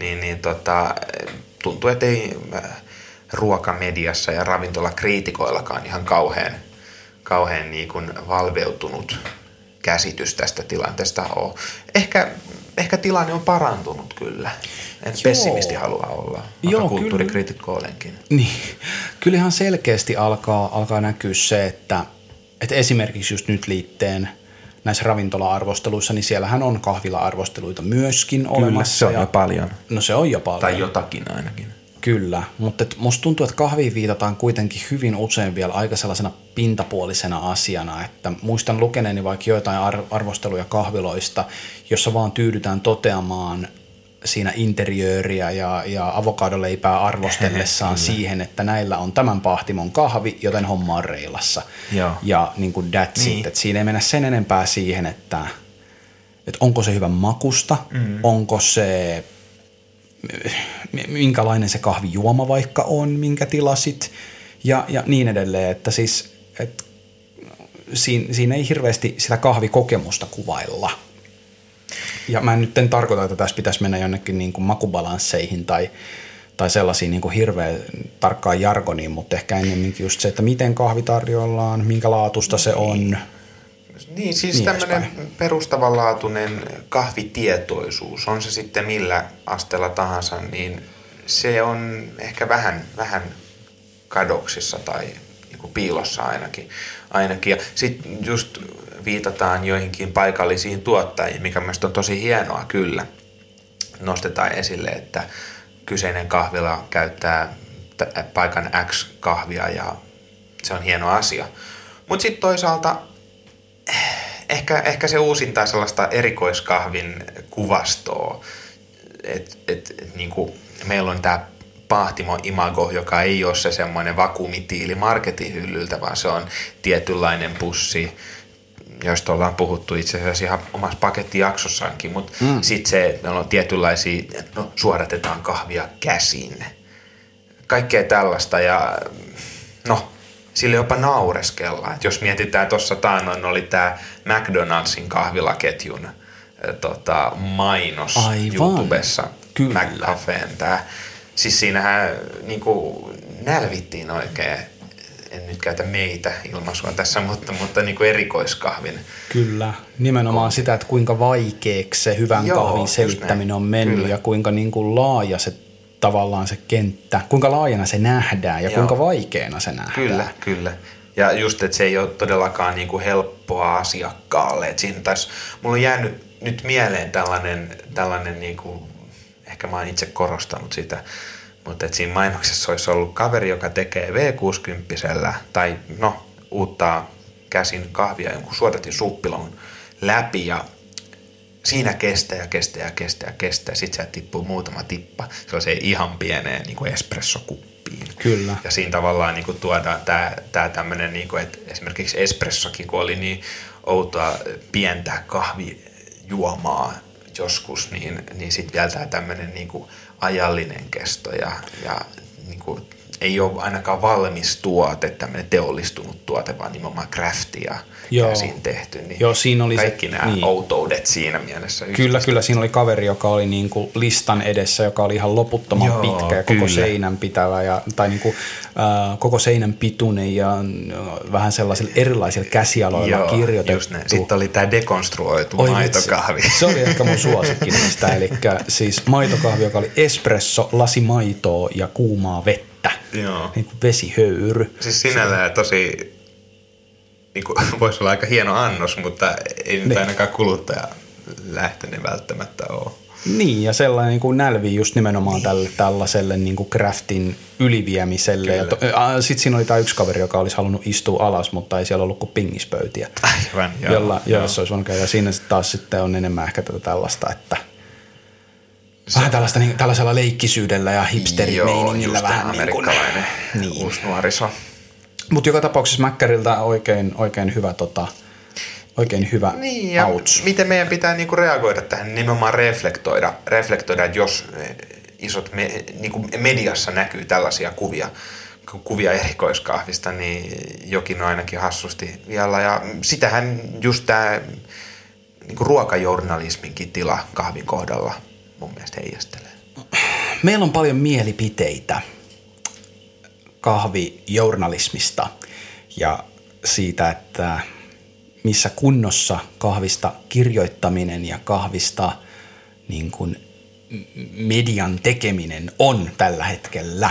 niin, niin tota, tuntuu, että ei äh, ruokamediassa ja ravintolakriitikoillakaan ihan kauhean, kauhean niin kuin valveutunut käsitys tästä tilanteesta ole. Ehkä, ehkä tilanne on parantunut kyllä. En Joo. pessimisti halua olla, Joo, kulttuurikriitikko olenkin. Niin, kyllä ihan selkeästi alkaa, alkaa näkyä se, että, että esimerkiksi just nyt liitteen näissä ravintola-arvosteluissa, niin siellähän on kahvila-arvosteluita myöskin olemassa. ja, paljon. No se on jo paljon. Tai jotakin ainakin. Kyllä, mutta et musta tuntuu, että kahviin viitataan kuitenkin hyvin usein vielä aika sellaisena pintapuolisena asiana, että muistan lukeneeni vaikka joitain ar- arvosteluja kahviloista, jossa vaan tyydytään toteamaan siinä interiööriä ja, ja avokadoleipää arvostellessaan siihen, että näillä on tämän pahtimon kahvi, joten homma on reilassa. Joo. Ja niin kuin that's Niin. it. Et siinä ei mennä sen enempää siihen, että, että onko se hyvän makusta, mm. onko se minkälainen se kahvijuoma vaikka on, minkä tilasit ja, ja niin edelleen, että siis et, siinä, siinä ei hirveästi sitä kahvikokemusta kuvailla. Ja mä en nyt en tarkoita, että tässä pitäisi mennä jonnekin niin kuin makubalansseihin tai, tai sellaisiin niin kuin hirveän tarkkaan jargoniin, mutta ehkä ennemminkin just se, että miten kahvi tarjoillaan, minkä laatusta se on. Niin, siis Niin tämmöinen perustavanlaatuinen kahvitietoisuus, on se sitten millä asteella tahansa, niin se on ehkä vähän, vähän kadoksissa tai niin kuin piilossa ainakin. ainakin. Ja sitten just viitataan joihinkin paikallisiin tuottajiin, mikä mielestäni on tosi hienoa kyllä. Nostetaan esille, että kyseinen kahvila käyttää paikan X kahvia ja se on hieno asia. Mutta sitten toisaalta ehkä, ehkä se uusintaa sellaista erikoiskahvin kuvastoa. Et, et, et, niin kuin meillä on tämä Pahtimo Imago, joka ei ole se semmoinen vakuumitiili marketin hyllyltä, vaan se on tietynlainen pussi, joista ollaan puhuttu itse asiassa ihan omassa pakettijaksossaankin, mutta mm. sitten se, että meillä on tietynlaisia, no suodatetaan kahvia käsin. Kaikkea tällaista ja no, sille jopa naureskella. Et jos mietitään tuossa taannoin, oli tämä McDonaldsin kahvilaketjun tota, mainos Aivan. YouTubessa. Kyllä. McCafeen tämä. Siis siinähän niin kuin, nälvittiin oikein en nyt käytä meitä ilmaisua tässä, mutta, mutta niin kuin erikoiskahvin. Kyllä, nimenomaan kohti. sitä, että kuinka vaikeaksi se hyvän Joo, kahvin selittäminen on mennyt Kyllä. ja kuinka niin kuin laaja se tavallaan se kenttä, kuinka laajana se nähdään ja Joo. kuinka vaikeana se nähdään. Kyllä, kyllä. Ja just, että se ei ole todellakaan niin kuin helppoa asiakkaalle. Että siinä taisi, mulla on jäänyt nyt mieleen tällainen, tällainen niin kuin, ehkä mä oon itse korostanut sitä, mutta siinä mainoksessa olisi ollut kaveri, joka tekee V60 tai no, uuttaa käsin kahvia jonkun suodatin suppilon läpi ja siinä kestää ja kestää ja kestää ja kestää. Sitten sieltä tippuu muutama tippa sellaiseen ihan pieneen niin kuin espressokuppiin. Kyllä. Ja siinä tavallaan niin kuin tuodaan tämä, tämä tämmöinen, niin kuin, että esimerkiksi espressokin, kun oli niin outoa pientä kahvijuomaa joskus, niin, niin sitten vielä tämä tämmöinen niin kuin ajallinen kesto ja, ja niin kuin, ei ole ainakaan valmis tuote, tämmöinen teollistunut tuote, vaan nimenomaan craftia Joo. käsin tehty. Niin Joo, siinä oli kaikki se, nämä niin. outoudet siinä mielessä. Kyllä, kyllä. Siinä oli kaveri, joka oli niin kuin listan edessä, joka oli ihan loputtoman Joo, pitkä ja kyllä. koko seinän pitävä, ja, tai niin kuin, äh, koko seinän pituinen ja äh, vähän sellaisilla erilaisilla käsialoilla Joo, kirjoitettu. Just ne. Sitten oli tämä dekonstruoitu Oi, maitokahvi. Se oli ehkä mun suosikki niistä, eli siis maitokahvi, joka oli espresso, lasi maitoa ja kuumaa vettä. Joo. Niin kuin vesihöyry. Siis sinällään tosi, niin kuin, *laughs* voisi olla aika hieno annos, mutta ei nyt niin. ainakaan kuluttaja lähtenyt välttämättä ole. Niin, ja sellainen niin kuin nälvi just nimenomaan tälle, tällaiselle niin kuin craftin yliviemiselle. Ja sitten siinä oli tämä yksi kaveri, joka olisi halunnut istua alas, mutta ei siellä ollut kuin pingispöytiä. Aivan, joo. Jolla, jolla se olisi voinut käydä. Siinä sitten taas sitten on enemmän ehkä tätä tällaista, että – Vähän tällaista, niin, tällaisella leikkisyydellä ja hipsterimeiningillä vähän niin kuin, niin. uusi nuoriso. Mutta joka tapauksessa Mäkkäriltä oikein, oikein hyvä tota, oikein hyvä niin, ja outs. miten meidän pitää niinku reagoida tähän, nimenomaan reflektoida, reflektoida että jos eh, isot me, niinku mediassa näkyy tällaisia kuvia, kuvia erikoiskahvista, niin jokin on ainakin hassusti vielä. Ja sitähän just tämä niinku ruokajournalisminkin tila kahvin kohdalla – mun mielestä heijastelee. Meillä on paljon mielipiteitä kahvijournalismista ja siitä, että missä kunnossa kahvista kirjoittaminen ja kahvista niin kuin median tekeminen on tällä hetkellä.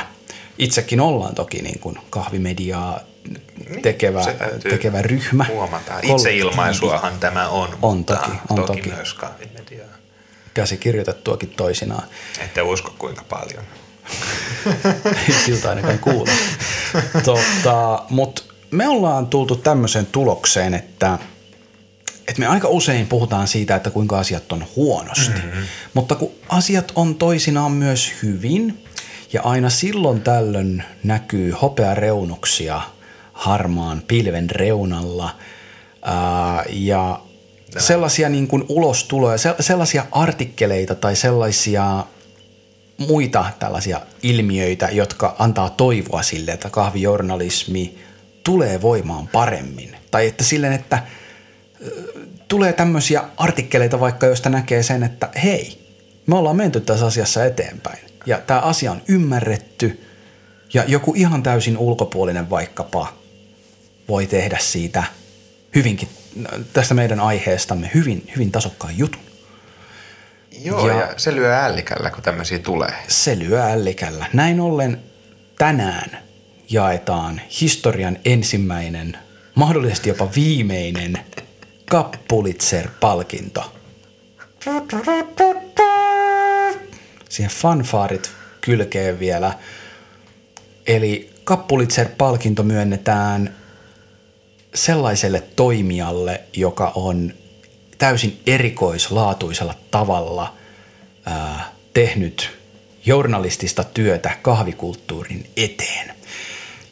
Itsekin ollaan toki niin kuin kahvimediaa tekevä, tekevä ryhmä. Huomataan. Itseilmaisuahan tämä on, on toki, on toki, toki myös kahvimediaa käsikirjoitettuakin toisinaan. Ette usko kuinka paljon. Siltä ainakaan kuulla. tota, Mutta me ollaan tultu tämmöiseen tulokseen, että, että me aika usein puhutaan siitä, että kuinka asiat on huonosti. Mm-hmm. Mutta kun asiat on toisinaan myös hyvin, ja aina silloin tällöin näkyy hopeareunuksia harmaan pilven reunalla, ää, ja sellaisia niin kuin ulostuloja, sellaisia artikkeleita tai sellaisia muita tällaisia ilmiöitä, jotka antaa toivoa sille, että kahvijournalismi tulee voimaan paremmin. Tai että silleen, että tulee tämmöisiä artikkeleita vaikka, joista näkee sen, että hei, me ollaan menty tässä asiassa eteenpäin. Ja tämä asia on ymmärretty ja joku ihan täysin ulkopuolinen vaikkapa voi tehdä siitä hyvinkin tästä meidän aiheestamme hyvin, hyvin tasokkaan jutun. Joo, ja, ja se lyö ällikällä, kun tämmöisiä tulee. Se lyö ällikällä. Näin ollen tänään jaetaan historian ensimmäinen, mahdollisesti jopa viimeinen Kappulitzer-palkinto. Siihen fanfaarit kylkeen vielä. Eli Kappulitzer-palkinto myönnetään sellaiselle toimijalle, joka on täysin erikoislaatuisella tavalla ää, tehnyt journalistista työtä kahvikulttuurin eteen.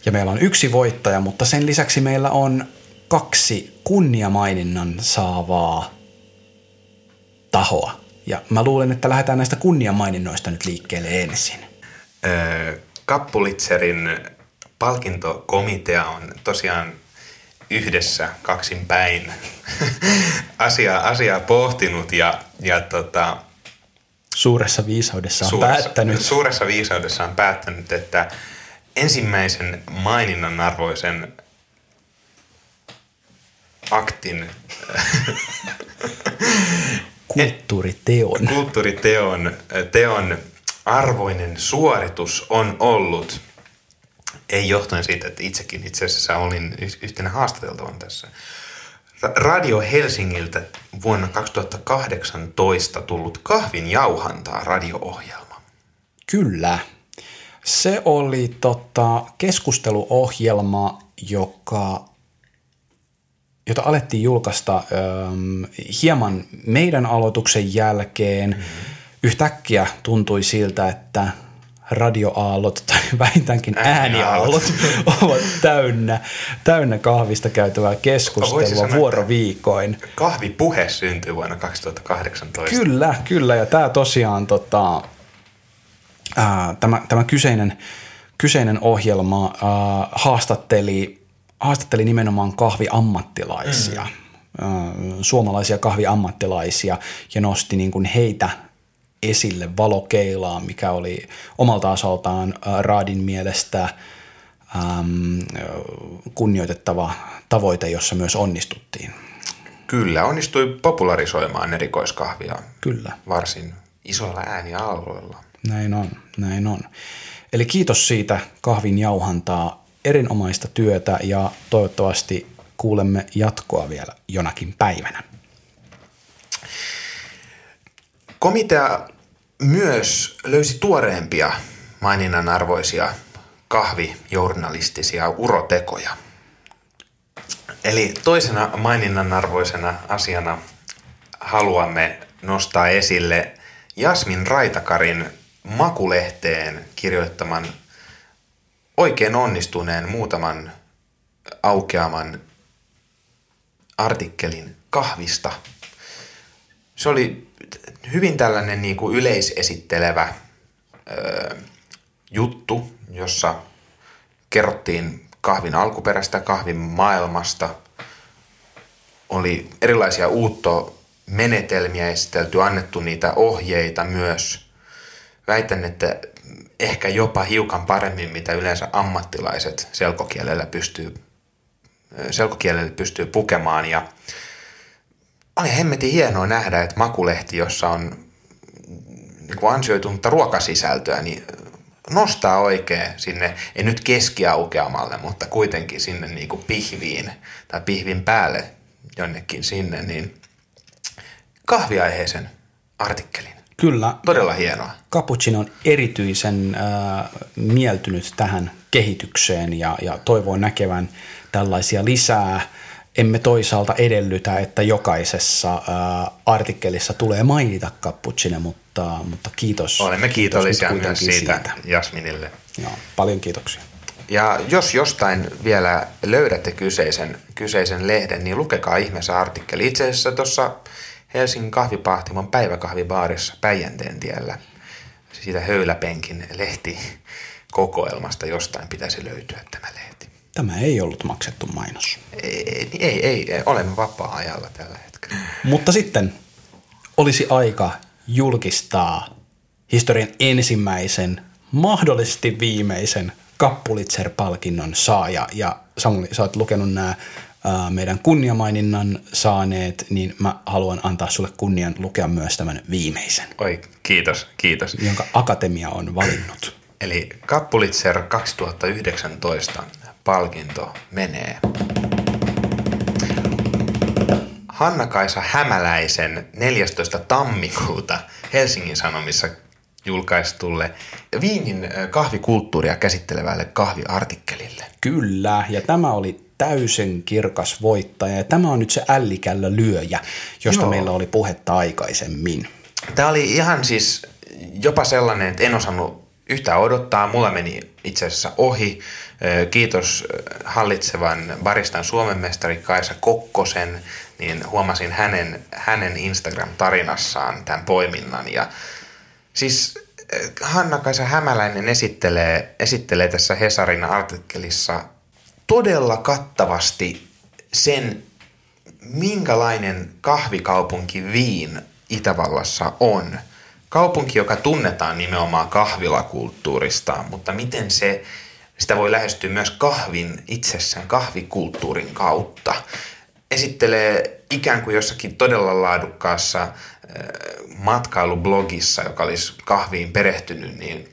Ja meillä on yksi voittaja, mutta sen lisäksi meillä on kaksi kunniamaininnan saavaa tahoa. Ja mä luulen, että lähdetään näistä kunniamaininnoista nyt liikkeelle ensin. Kappulitserin palkintokomitea on tosiaan yhdessä kaksin päin *laughs* asiaa, asiaa pohtinut ja, ja tota, suuressa viisaudessa on suuressa, päättänyt. Suuressa viisaudessa on päättänyt, että ensimmäisen maininnan arvoisen aktin *laughs* kulttuuriteon. kulttuuriteon teon arvoinen suoritus on ollut, ei johtuen siitä, että itsekin itse asiassa olin yhtenä haastateltavan tässä, Radio Helsingiltä vuonna 2018 tullut kahvin jauhantaa radio-ohjelma. Kyllä. Se oli tota, keskusteluohjelma, joka, jota alettiin julkaista ähm, hieman meidän aloituksen jälkeen. Mm-hmm. Yhtäkkiä tuntui siltä, että radioaallot tai *laughs* vähintäänkin ääniaallot ovat täynnä, täynnä kahvista käytävää keskustelua vuoroviikoin. Kahvipuhe syntyi vuonna 2018. Kyllä, kyllä ja tämä tosiaan tota, ää, tämä, tämä kyseinen, kyseinen ohjelma ää, haastatteli, haastatteli nimenomaan kahviammattilaisia. Mm. suomalaisia kahviammattilaisia ja nosti niin kuin heitä esille valokeilaan, mikä oli omalta osaltaan Raadin mielestä äm, kunnioitettava tavoite, jossa myös onnistuttiin. Kyllä, onnistui popularisoimaan erikoiskahvia. Kyllä. Varsin isoilla äänialoilla. Näin on, näin on. Eli kiitos siitä kahvin jauhantaa, erinomaista työtä ja toivottavasti kuulemme jatkoa vielä jonakin päivänä. Komitea myös löysi tuoreempia maininnan arvoisia kahvijournalistisia urotekoja. Eli toisena maininnan arvoisena asiana haluamme nostaa esille Jasmin Raitakarin makulehteen kirjoittaman oikein onnistuneen muutaman aukeaman artikkelin kahvista. Se oli hyvin tällainen niin kuin yleisesittelevä ö, juttu, jossa kerrottiin kahvin alkuperästä, kahvin maailmasta. Oli erilaisia uuttomenetelmiä esitelty, annettu niitä ohjeita myös. Väitän, että ehkä jopa hiukan paremmin, mitä yleensä ammattilaiset selkokielellä pystyy, selkokielellä pystyy pukemaan. Ja oli hemmetin hienoa nähdä, että makulehti, jossa on niin kuin ansioitunutta ruokasisältöä, niin nostaa oikein sinne, ei nyt keskiaukeamalle, mutta kuitenkin sinne niin kuin pihviin tai pihvin päälle jonnekin sinne, niin kahviaiheisen artikkelin. Kyllä. Todella hienoa. Cappuccino on erityisen äh, mieltynyt tähän kehitykseen ja, ja toivoo näkevän tällaisia lisää – emme toisaalta edellytä, että jokaisessa ää, artikkelissa tulee mainita cappuccino, mutta, mutta kiitos. Olemme kiitollisia kiitos myös siitä, siitä Jasminille. Joo, paljon kiitoksia. Ja jos jostain vielä löydätte kyseisen, kyseisen lehden, niin lukekaa ihmeessä artikkeli. Itse asiassa tuossa Helsingin kahvipahtimon päiväkahvibaarissa Päijänteen tiellä siitä höyläpenkin lehti kokoelmasta jostain pitäisi löytyä tämä lehti. Tämä ei ollut maksettu mainos. Ei, ei, ei, ei. olemme vapaa-ajalla tällä hetkellä. Mutta sitten olisi aika julkistaa historian ensimmäisen, mahdollisesti viimeisen Kappulitzer-palkinnon saaja. Ja Samuli, sä oot lukenut nämä meidän kunniamaininnan saaneet, niin mä haluan antaa sulle kunnian lukea myös tämän viimeisen. Oi, kiitos, kiitos. Jonka Akatemia on valinnut. Eli Kappulitzer 2019 palkinto menee Hanna-Kaisa Hämäläisen 14. tammikuuta Helsingin Sanomissa julkaistulle Viinin kahvikulttuuria käsittelevälle kahviartikkelille. Kyllä, ja tämä oli täysin kirkas voittaja. Ja tämä on nyt se ällikällä lyöjä, josta Joo. meillä oli puhetta aikaisemmin. Tämä oli ihan siis jopa sellainen, että en osannut yhtään odottaa. Mulla meni itse asiassa ohi. Kiitos hallitsevan baristan Suomen mestari Kaisa Kokkosen, niin huomasin hänen, hänen Instagram-tarinassaan tämän poiminnan. Ja siis Hanna-Kaisa Hämäläinen esittelee, esittelee tässä Hesarin artikkelissa todella kattavasti sen, minkälainen kahvikaupunki Viin Itävallassa on. Kaupunki, joka tunnetaan nimenomaan kahvilakulttuurista, mutta miten se, sitä voi lähestyä myös kahvin itsessään, kahvikulttuurin kautta. Esittelee ikään kuin jossakin todella laadukkaassa äh, matkailublogissa, joka olisi kahviin perehtynyt, niin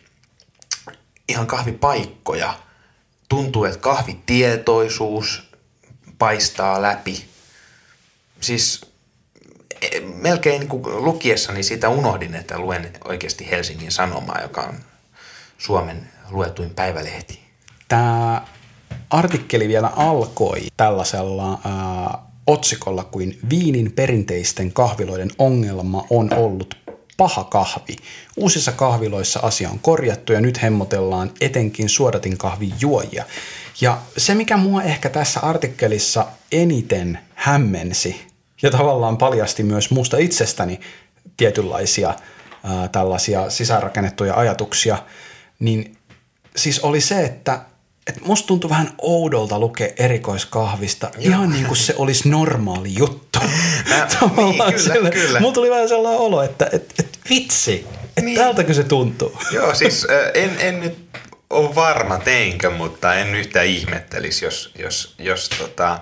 ihan kahvipaikkoja. Tuntuu, että kahvitietoisuus paistaa läpi. Siis e, melkein niin lukiessani siitä unohdin, että luen oikeasti Helsingin Sanomaa, joka on Suomen luetuin päivälehti. Tämä artikkeli vielä alkoi tällaisella ää, otsikolla kuin Viinin perinteisten kahviloiden ongelma on ollut paha kahvi. Uusissa kahviloissa asia on korjattu ja nyt hemmotellaan etenkin suodatin kahvin juojia. Ja se, mikä mua ehkä tässä artikkelissa eniten hämmensi ja tavallaan paljasti myös musta itsestäni tietynlaisia ää, tällaisia sisäänrakennettuja ajatuksia, niin siis oli se, että et musta tuntui vähän oudolta lukea erikoiskahvista, Joo. ihan niin kuin se olisi normaali juttu. Mä- *laughs* Tavallaan niin, kyllä, sille- kyllä. Mulla tuli vähän sellainen olo, että et, et vitsi, että niin. tältäkö se tuntuu. *laughs* Joo, siis äh, en, en nyt ole varma teinkö, mutta en yhtään ihmettelisi, jos, jos, jos tota,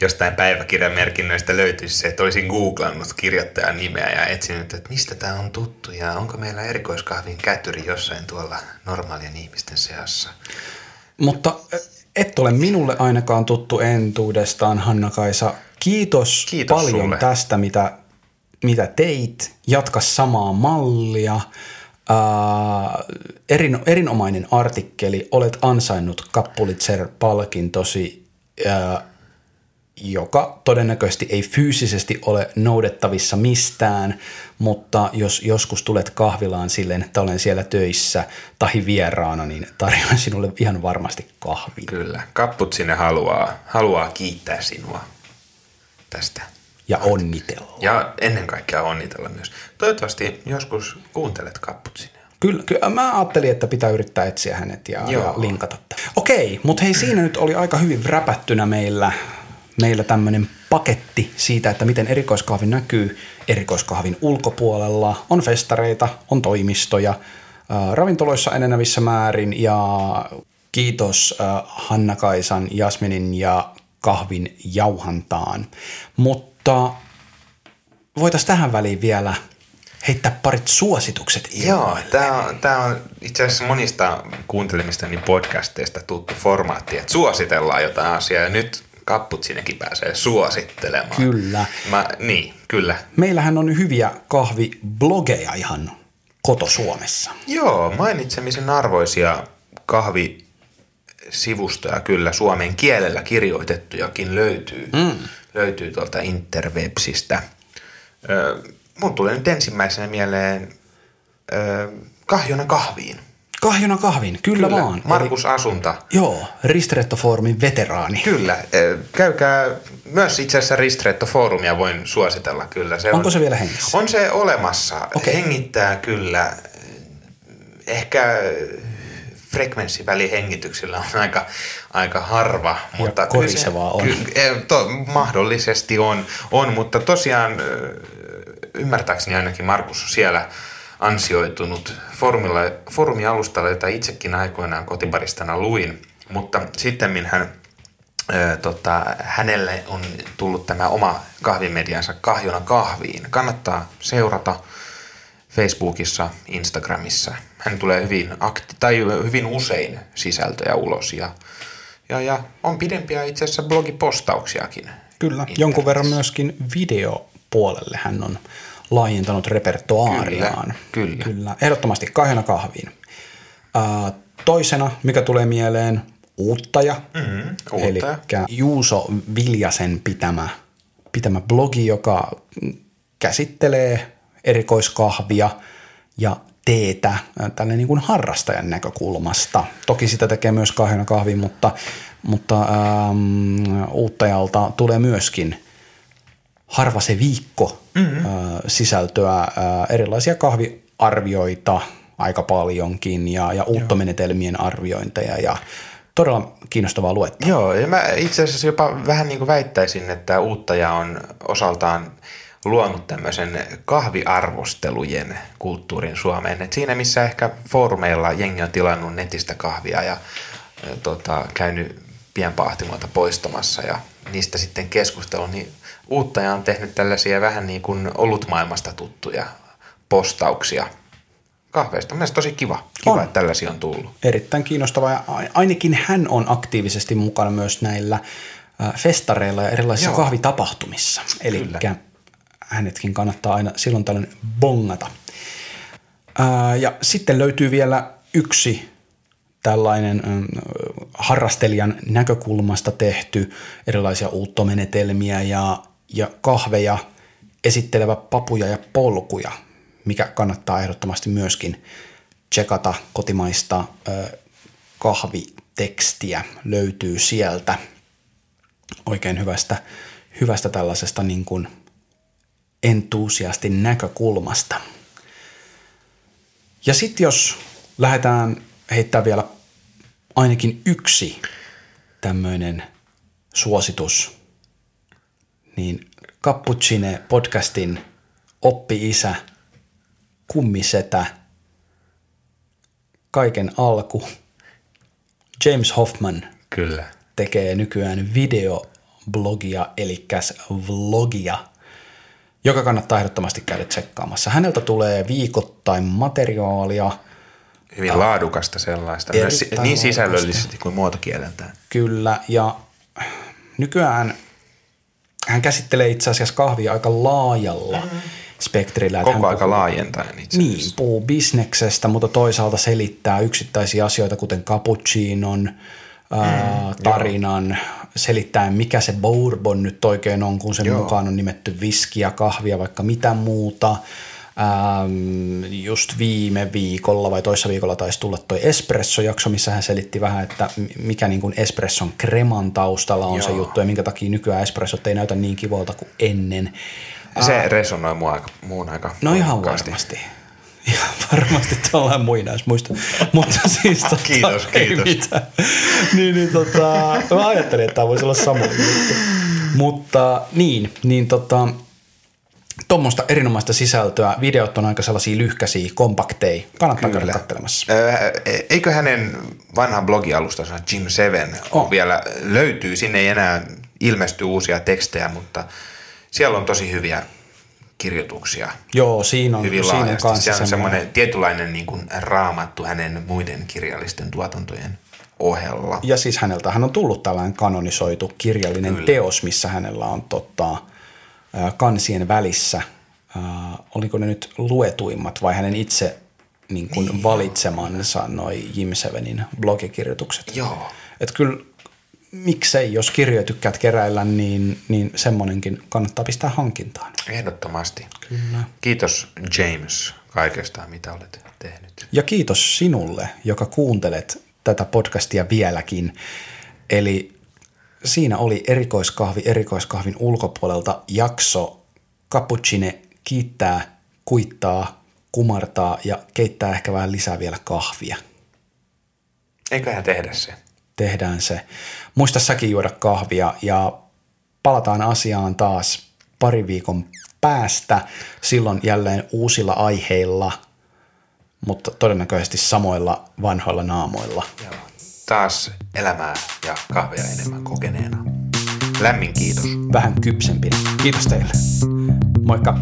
jostain päiväkirjan merkinnöistä löytyisi se, että olisin googlannut kirjoittajan nimeä ja etsinyt, että mistä tämä on tuttu ja onko meillä erikoiskahvin kätyri jossain tuolla normaalien ihmisten seassa. Mutta et ole minulle ainakaan tuttu entuudestaan, Hanna-Kaisa. Kiitos, Kiitos paljon sulle. tästä, mitä, mitä teit. Jatka samaa mallia. Ää, erin, erinomainen artikkeli. Olet ansainnut Kappulitser-palkintosi, ää, joka todennäköisesti ei fyysisesti ole noudettavissa mistään, mutta jos joskus tulet kahvilaan silleen, että olen siellä töissä tai vieraana, niin tarjoan sinulle ihan varmasti kahvin. Kyllä, kapput sinne haluaa, haluaa kiittää sinua tästä. Ja onnitella. Ja ennen kaikkea onnitella myös. Toivottavasti joskus kuuntelet kapput sinne. Kyllä, kyllä, mä ajattelin, että pitää yrittää etsiä hänet ja, Joo. ja linkata. Okei, mutta hei siinä nyt oli aika hyvin räpättynä meillä, meillä tämmöinen paketti siitä, että miten erikoiskahvi näkyy erikoiskahvin ulkopuolella. On festareita, on toimistoja, äh, ravintoloissa enenevissä määrin ja kiitos äh, Hanna-Kaisan, Jasminin ja kahvin jauhantaan. Mutta voitaisiin tähän väliin vielä heittää parit suositukset Joo, ilmoille. tämä on, tää on itse asiassa monista kuuntelemistani podcasteista tuttu formaatti, että suositellaan jotain asiaa ja nyt kapput sinnekin pääsee suosittelemaan. Kyllä. Mä, niin, kyllä. Meillähän on hyviä kahviblogeja ihan koto Suomessa. Joo, mainitsemisen arvoisia kahvisivustoja kyllä suomen kielellä kirjoitettujakin löytyy. Mm. Löytyy tuolta interwebsistä. Ö, mun tulee nyt ensimmäisenä mieleen ö, Kahjona kahviin. Kahjona kahvin, kyllä, kyllä vaan. Markus Asunta. Eli, joo, Ristretto-foorumin veteraani. Kyllä. ö, Käykää myös itse asiassa Ristretto-foorumia voin suositella kyllä. Se Onko on, se vielä hengissä? On se olemassa. Okei. Hengittää kyllä. Ehkä frekvenssivälihengityksillä on aika, aika harva. mutta kyllä se- korisevaa on. Ky, eh, to, mahdollisesti on, on, mutta tosiaan ymmärtääkseni ainakin Markus siellä ansioitunut foorumilla, foorumialustalla, jota itsekin aikoinaan kotibaristana luin, mutta sitten hän tota, hänelle on tullut tämä oma kahvimediansa Kahjona kahviin. Kannattaa seurata Facebookissa, Instagramissa. Hän tulee hyvin, akti- tai hyvin usein sisältöjä ulos ja, ja, ja on pidempiä itse asiassa blogipostauksiakin. Kyllä, jonkun verran myöskin videopuolelle hän on laajentanut repertoaariaan. Kyllä, kyllä. kyllä. Ehdottomasti kahjona kahviin. Toisena, mikä tulee mieleen, Uuttaja, Mm, eli. Juuso Viljasen pitämä, pitämä blogi, joka käsittelee erikoiskahvia ja teetä tälle niin kuin harrastajan näkökulmasta. Toki sitä tekee myös kahvina kahvi, mutta, mutta ähm, uuttajalta tulee myöskin harva se viikko mm-hmm. sisältöä, erilaisia kahviarvioita aika paljonkin ja, ja uuttomenetelmien arviointeja ja todella kiinnostavaa luetta. Joo, ja mä itse asiassa jopa vähän niin kuin väittäisin, että uuttaja on osaltaan luonut tämmöisen kahviarvostelujen kulttuurin Suomeen. Et siinä missä ehkä foorumeilla jengi on tilannut netistä kahvia ja tota, käynyt pienpahtimoita poistamassa ja niistä sitten keskustelu, niin uuttaja on tehnyt tällaisia vähän niin kuin olutmaailmasta tuttuja postauksia kahveista. Mielestäni tosi kiva, kiva On. että tällaisia on tullut. Erittäin kiinnostavaa ja ainakin hän on aktiivisesti mukana myös näillä äh, festareilla ja erilaisissa Joo. kahvitapahtumissa. Eli hänetkin kannattaa aina silloin tällöin bongata. Ää, Ja sitten löytyy vielä yksi tällainen mm, harrastelijan näkökulmasta tehty erilaisia uuttomenetelmiä ja, ja kahveja esittelevä papuja ja polkuja, mikä kannattaa ehdottomasti myöskin tsekata kotimaista kahvitekstiä löytyy sieltä oikein hyvästä, hyvästä tällaisesta niin kuin entusiastin näkökulmasta. Ja sitten jos lähdetään heittää vielä ainakin yksi tämmöinen suositus, niin Cappuccine podcastin oppi-isä, kummisetä, kaiken alku, James Hoffman Kyllä. tekee nykyään videoblogia, eli vlogia, joka kannattaa ehdottomasti käydä tsekkaamassa. Häneltä tulee viikoittain materiaalia, Hyvin laadukasta sellaista, myös niin sisällöllisesti kuin muotokieleltään. kyllä, ja nykyään hän käsittelee itse asiassa kahvia aika laajalla spektrillä. että Koko hän aika laajentaen itse Niin, asiassa. puhuu bisneksestä, mutta toisaalta selittää yksittäisiä asioita, kuten cappuccinon ää, tarinan, selittää mikä se bourbon nyt oikein on, kun sen Joo. mukaan on nimetty viskiä, kahvia, vaikka mitä muuta. Ähm, just viime viikolla vai toissa viikolla taisi tulla toi espresso-jakso, missä hän selitti vähän, että mi- mikä niin kuin espresson kreman taustalla on se Joo. juttu ja minkä takia nykyään espressot ei näytä niin kivolta kuin ennen. Se resonoi mua aika, muun aika No ihan varmasti. *laughs* Ihan varmasti tällainen muinaismuisto. *laughs* Mutta siis tota, Kiitos, ei kiitos. mitään. niin, niin tota, mä ajattelin, että tämä voisi olla sama juttu. Mutta niin, niin tota, tuommoista erinomaista sisältöä. Videot on aika sellaisia lyhkäisiä, kompakteja. Kannattaa käydä katselemassa. Öö, eikö hänen vanhan blogialustansa Jim Seven On. vielä löytyy? Sinne ei enää ilmesty uusia tekstejä, mutta siellä on tosi hyviä kirjoituksia. Joo, siinä on, Hyvin siinä on laajasti. kanssa Siellä on semmoinen- tietynlainen niin kuin raamattu hänen muiden kirjallisten tuotantojen ohella. Ja siis häneltä hän on tullut tällainen kanonisoitu kirjallinen Kyllä. teos, missä hänellä on tota, kansien välissä, oliko ne nyt luetuimmat vai hänen itse niin kuin niin, valitsemansa noi Jim Sevenin blogikirjoitukset. Joo. Että kyllä miksei, jos kirjoja tykkäät keräillä, niin, niin semmonenkin kannattaa pistää hankintaan. Ehdottomasti. Kyllä. Kiitos James kaikesta, mitä olet tehnyt. Ja kiitos sinulle, joka kuuntelet tätä podcastia vieläkin. Eli siinä oli erikoiskahvi erikoiskahvin ulkopuolelta jakso. Cappuccine kiittää, kuittaa, kumartaa ja keittää ehkä vähän lisää vielä kahvia. Eiköhän tehdä se. Tehdään se. Muista säkin juoda kahvia ja palataan asiaan taas pari viikon päästä. Silloin jälleen uusilla aiheilla, mutta todennäköisesti samoilla vanhoilla naamoilla. Joo. Taas elämää ja kahvia enemmän kokeneena. Lämmin kiitos. Vähän kypsempinä. Kiitos teille. Moikka!